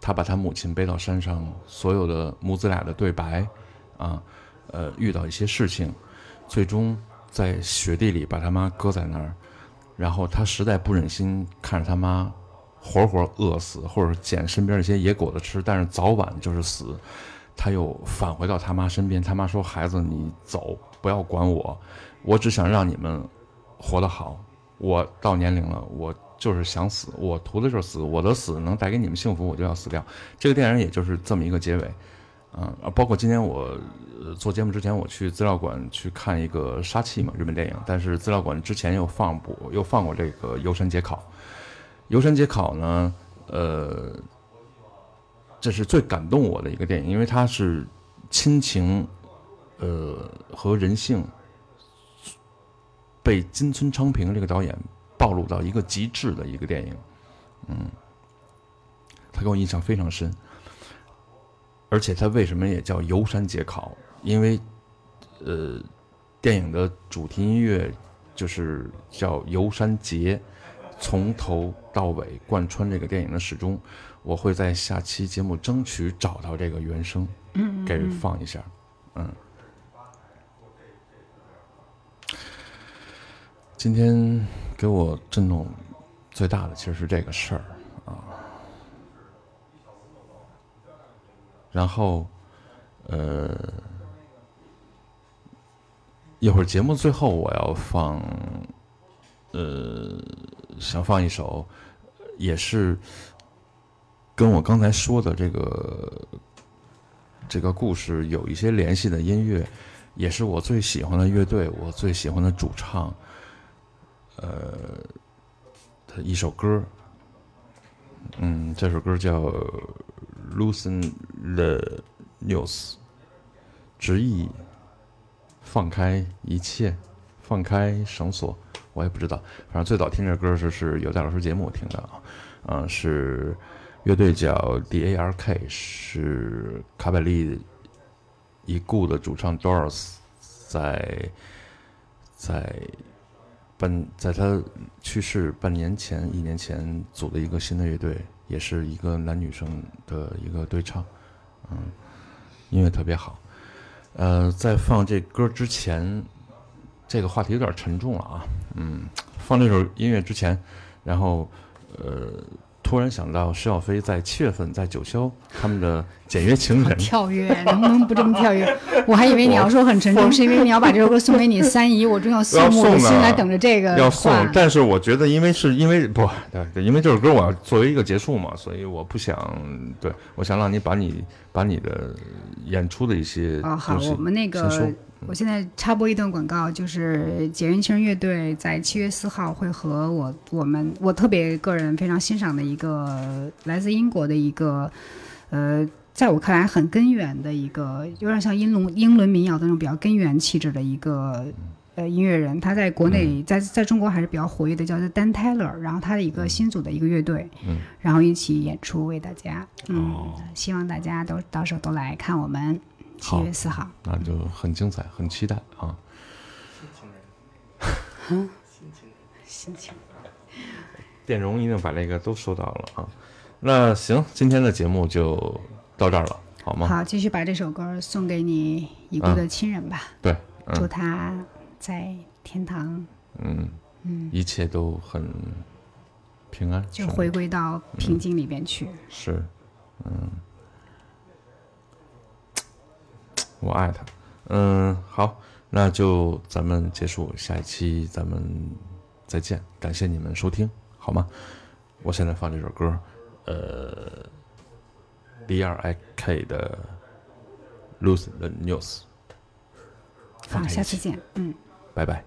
他把他母亲背到山上，所有的母子俩的对白，啊，呃，遇到一些事情，最终在雪地里把他妈搁在那儿，然后他实在不忍心看着他妈活活饿死，或者捡身边那些野果子吃，但是早晚就是死，他又返回到他妈身边，他妈说：“孩子，你走，不要管我，我只想让你们活得好。我到年龄了，我就是想死，我图的就是死，我的死能带给你们幸福，我就要死掉。这个电影也就是这么一个结尾，嗯、包括今天我、做节目之前，我去资料馆去看一个杀气嘛，日本电影，但是资料馆之前又放过又放过这个《游山解考》，《游山解考》呢，呃，这是最感动我的一个电影，因为它是亲情，呃和人性被金村昌平这个导演暴露到一个极致的一个电影，嗯，他给我印象非常深。而且他为什么也叫游山解考？因为，呃，电影的主题音乐就是叫游山节，从头到尾贯穿这个电影的始终。我会在下期节目争取找到这个原声，嗯嗯给嗯放一下，嗯。今天给我震动最大的其实是这个事儿啊，然后，呃，一会儿节目最后我要放，呃，想放一首，也是跟我刚才说的这个这个故事有一些联系的音乐，也是我最喜欢的乐队，我最喜欢的主唱，呃，的一首歌。嗯，这首歌叫《Loosen the News》，直译放开一切，放开绳索。我也不知道，反正最早听这歌是是有戴老师节目听的啊，嗯，是乐队叫 D.A.R.K，是卡百利已故的主唱 Doris 在在半在他去世半年前一年前组的一个新的乐队，也是一个男女生的一个对唱，嗯，音乐特别好。呃，在放这歌之前，这个话题有点沉重了啊，嗯，放这首音乐之前，然后呃，突然想到施小飞在七月份在九霄他们的简约情人，(laughs) 跳跃，能不能不这么跳跃？我还以为你要说很沉重，是因为你要把这首歌送给你三姨，我正要肃要送呢穆的心来等着这个要送，但是我觉得，因为是因为不对对，因为这首歌我要作为一个结束嘛，所以我不想对，我想让你把你把你的演出的一些啊，好，我们那个，我现在插播一段广告，就是简约情人乐队在七月四号会和我我们我特别个人非常欣赏的一个来自英国的一个呃，在我看来很根源的一个，有点像英伦英伦民谣的那种比较根源气质的一个。呃，音乐人。他在国内，在在中国还是比较活跃的，叫做 Dan Taylor，然后他的一个新组的一个乐队，嗯，然后一起演出为大家，嗯，希望大家都到时候都来看我们七好月四号。那就很精彩，很期待啊！心情，心情。电容一定把这个都收到了啊。那行，今天的节目就到这儿了，好吗？好，继续把这首歌送给你已故的亲人吧。对，嗯祝他在天堂嗯嗯一切都很平安，就回归到平静里边去。是，嗯，我爱他。嗯，好，那就咱们结束，下一期咱们再见，感谢你们收听，好吗？我现在放这首歌，呃 B R I K 的 Lose the News。好，下次见，嗯。拜拜。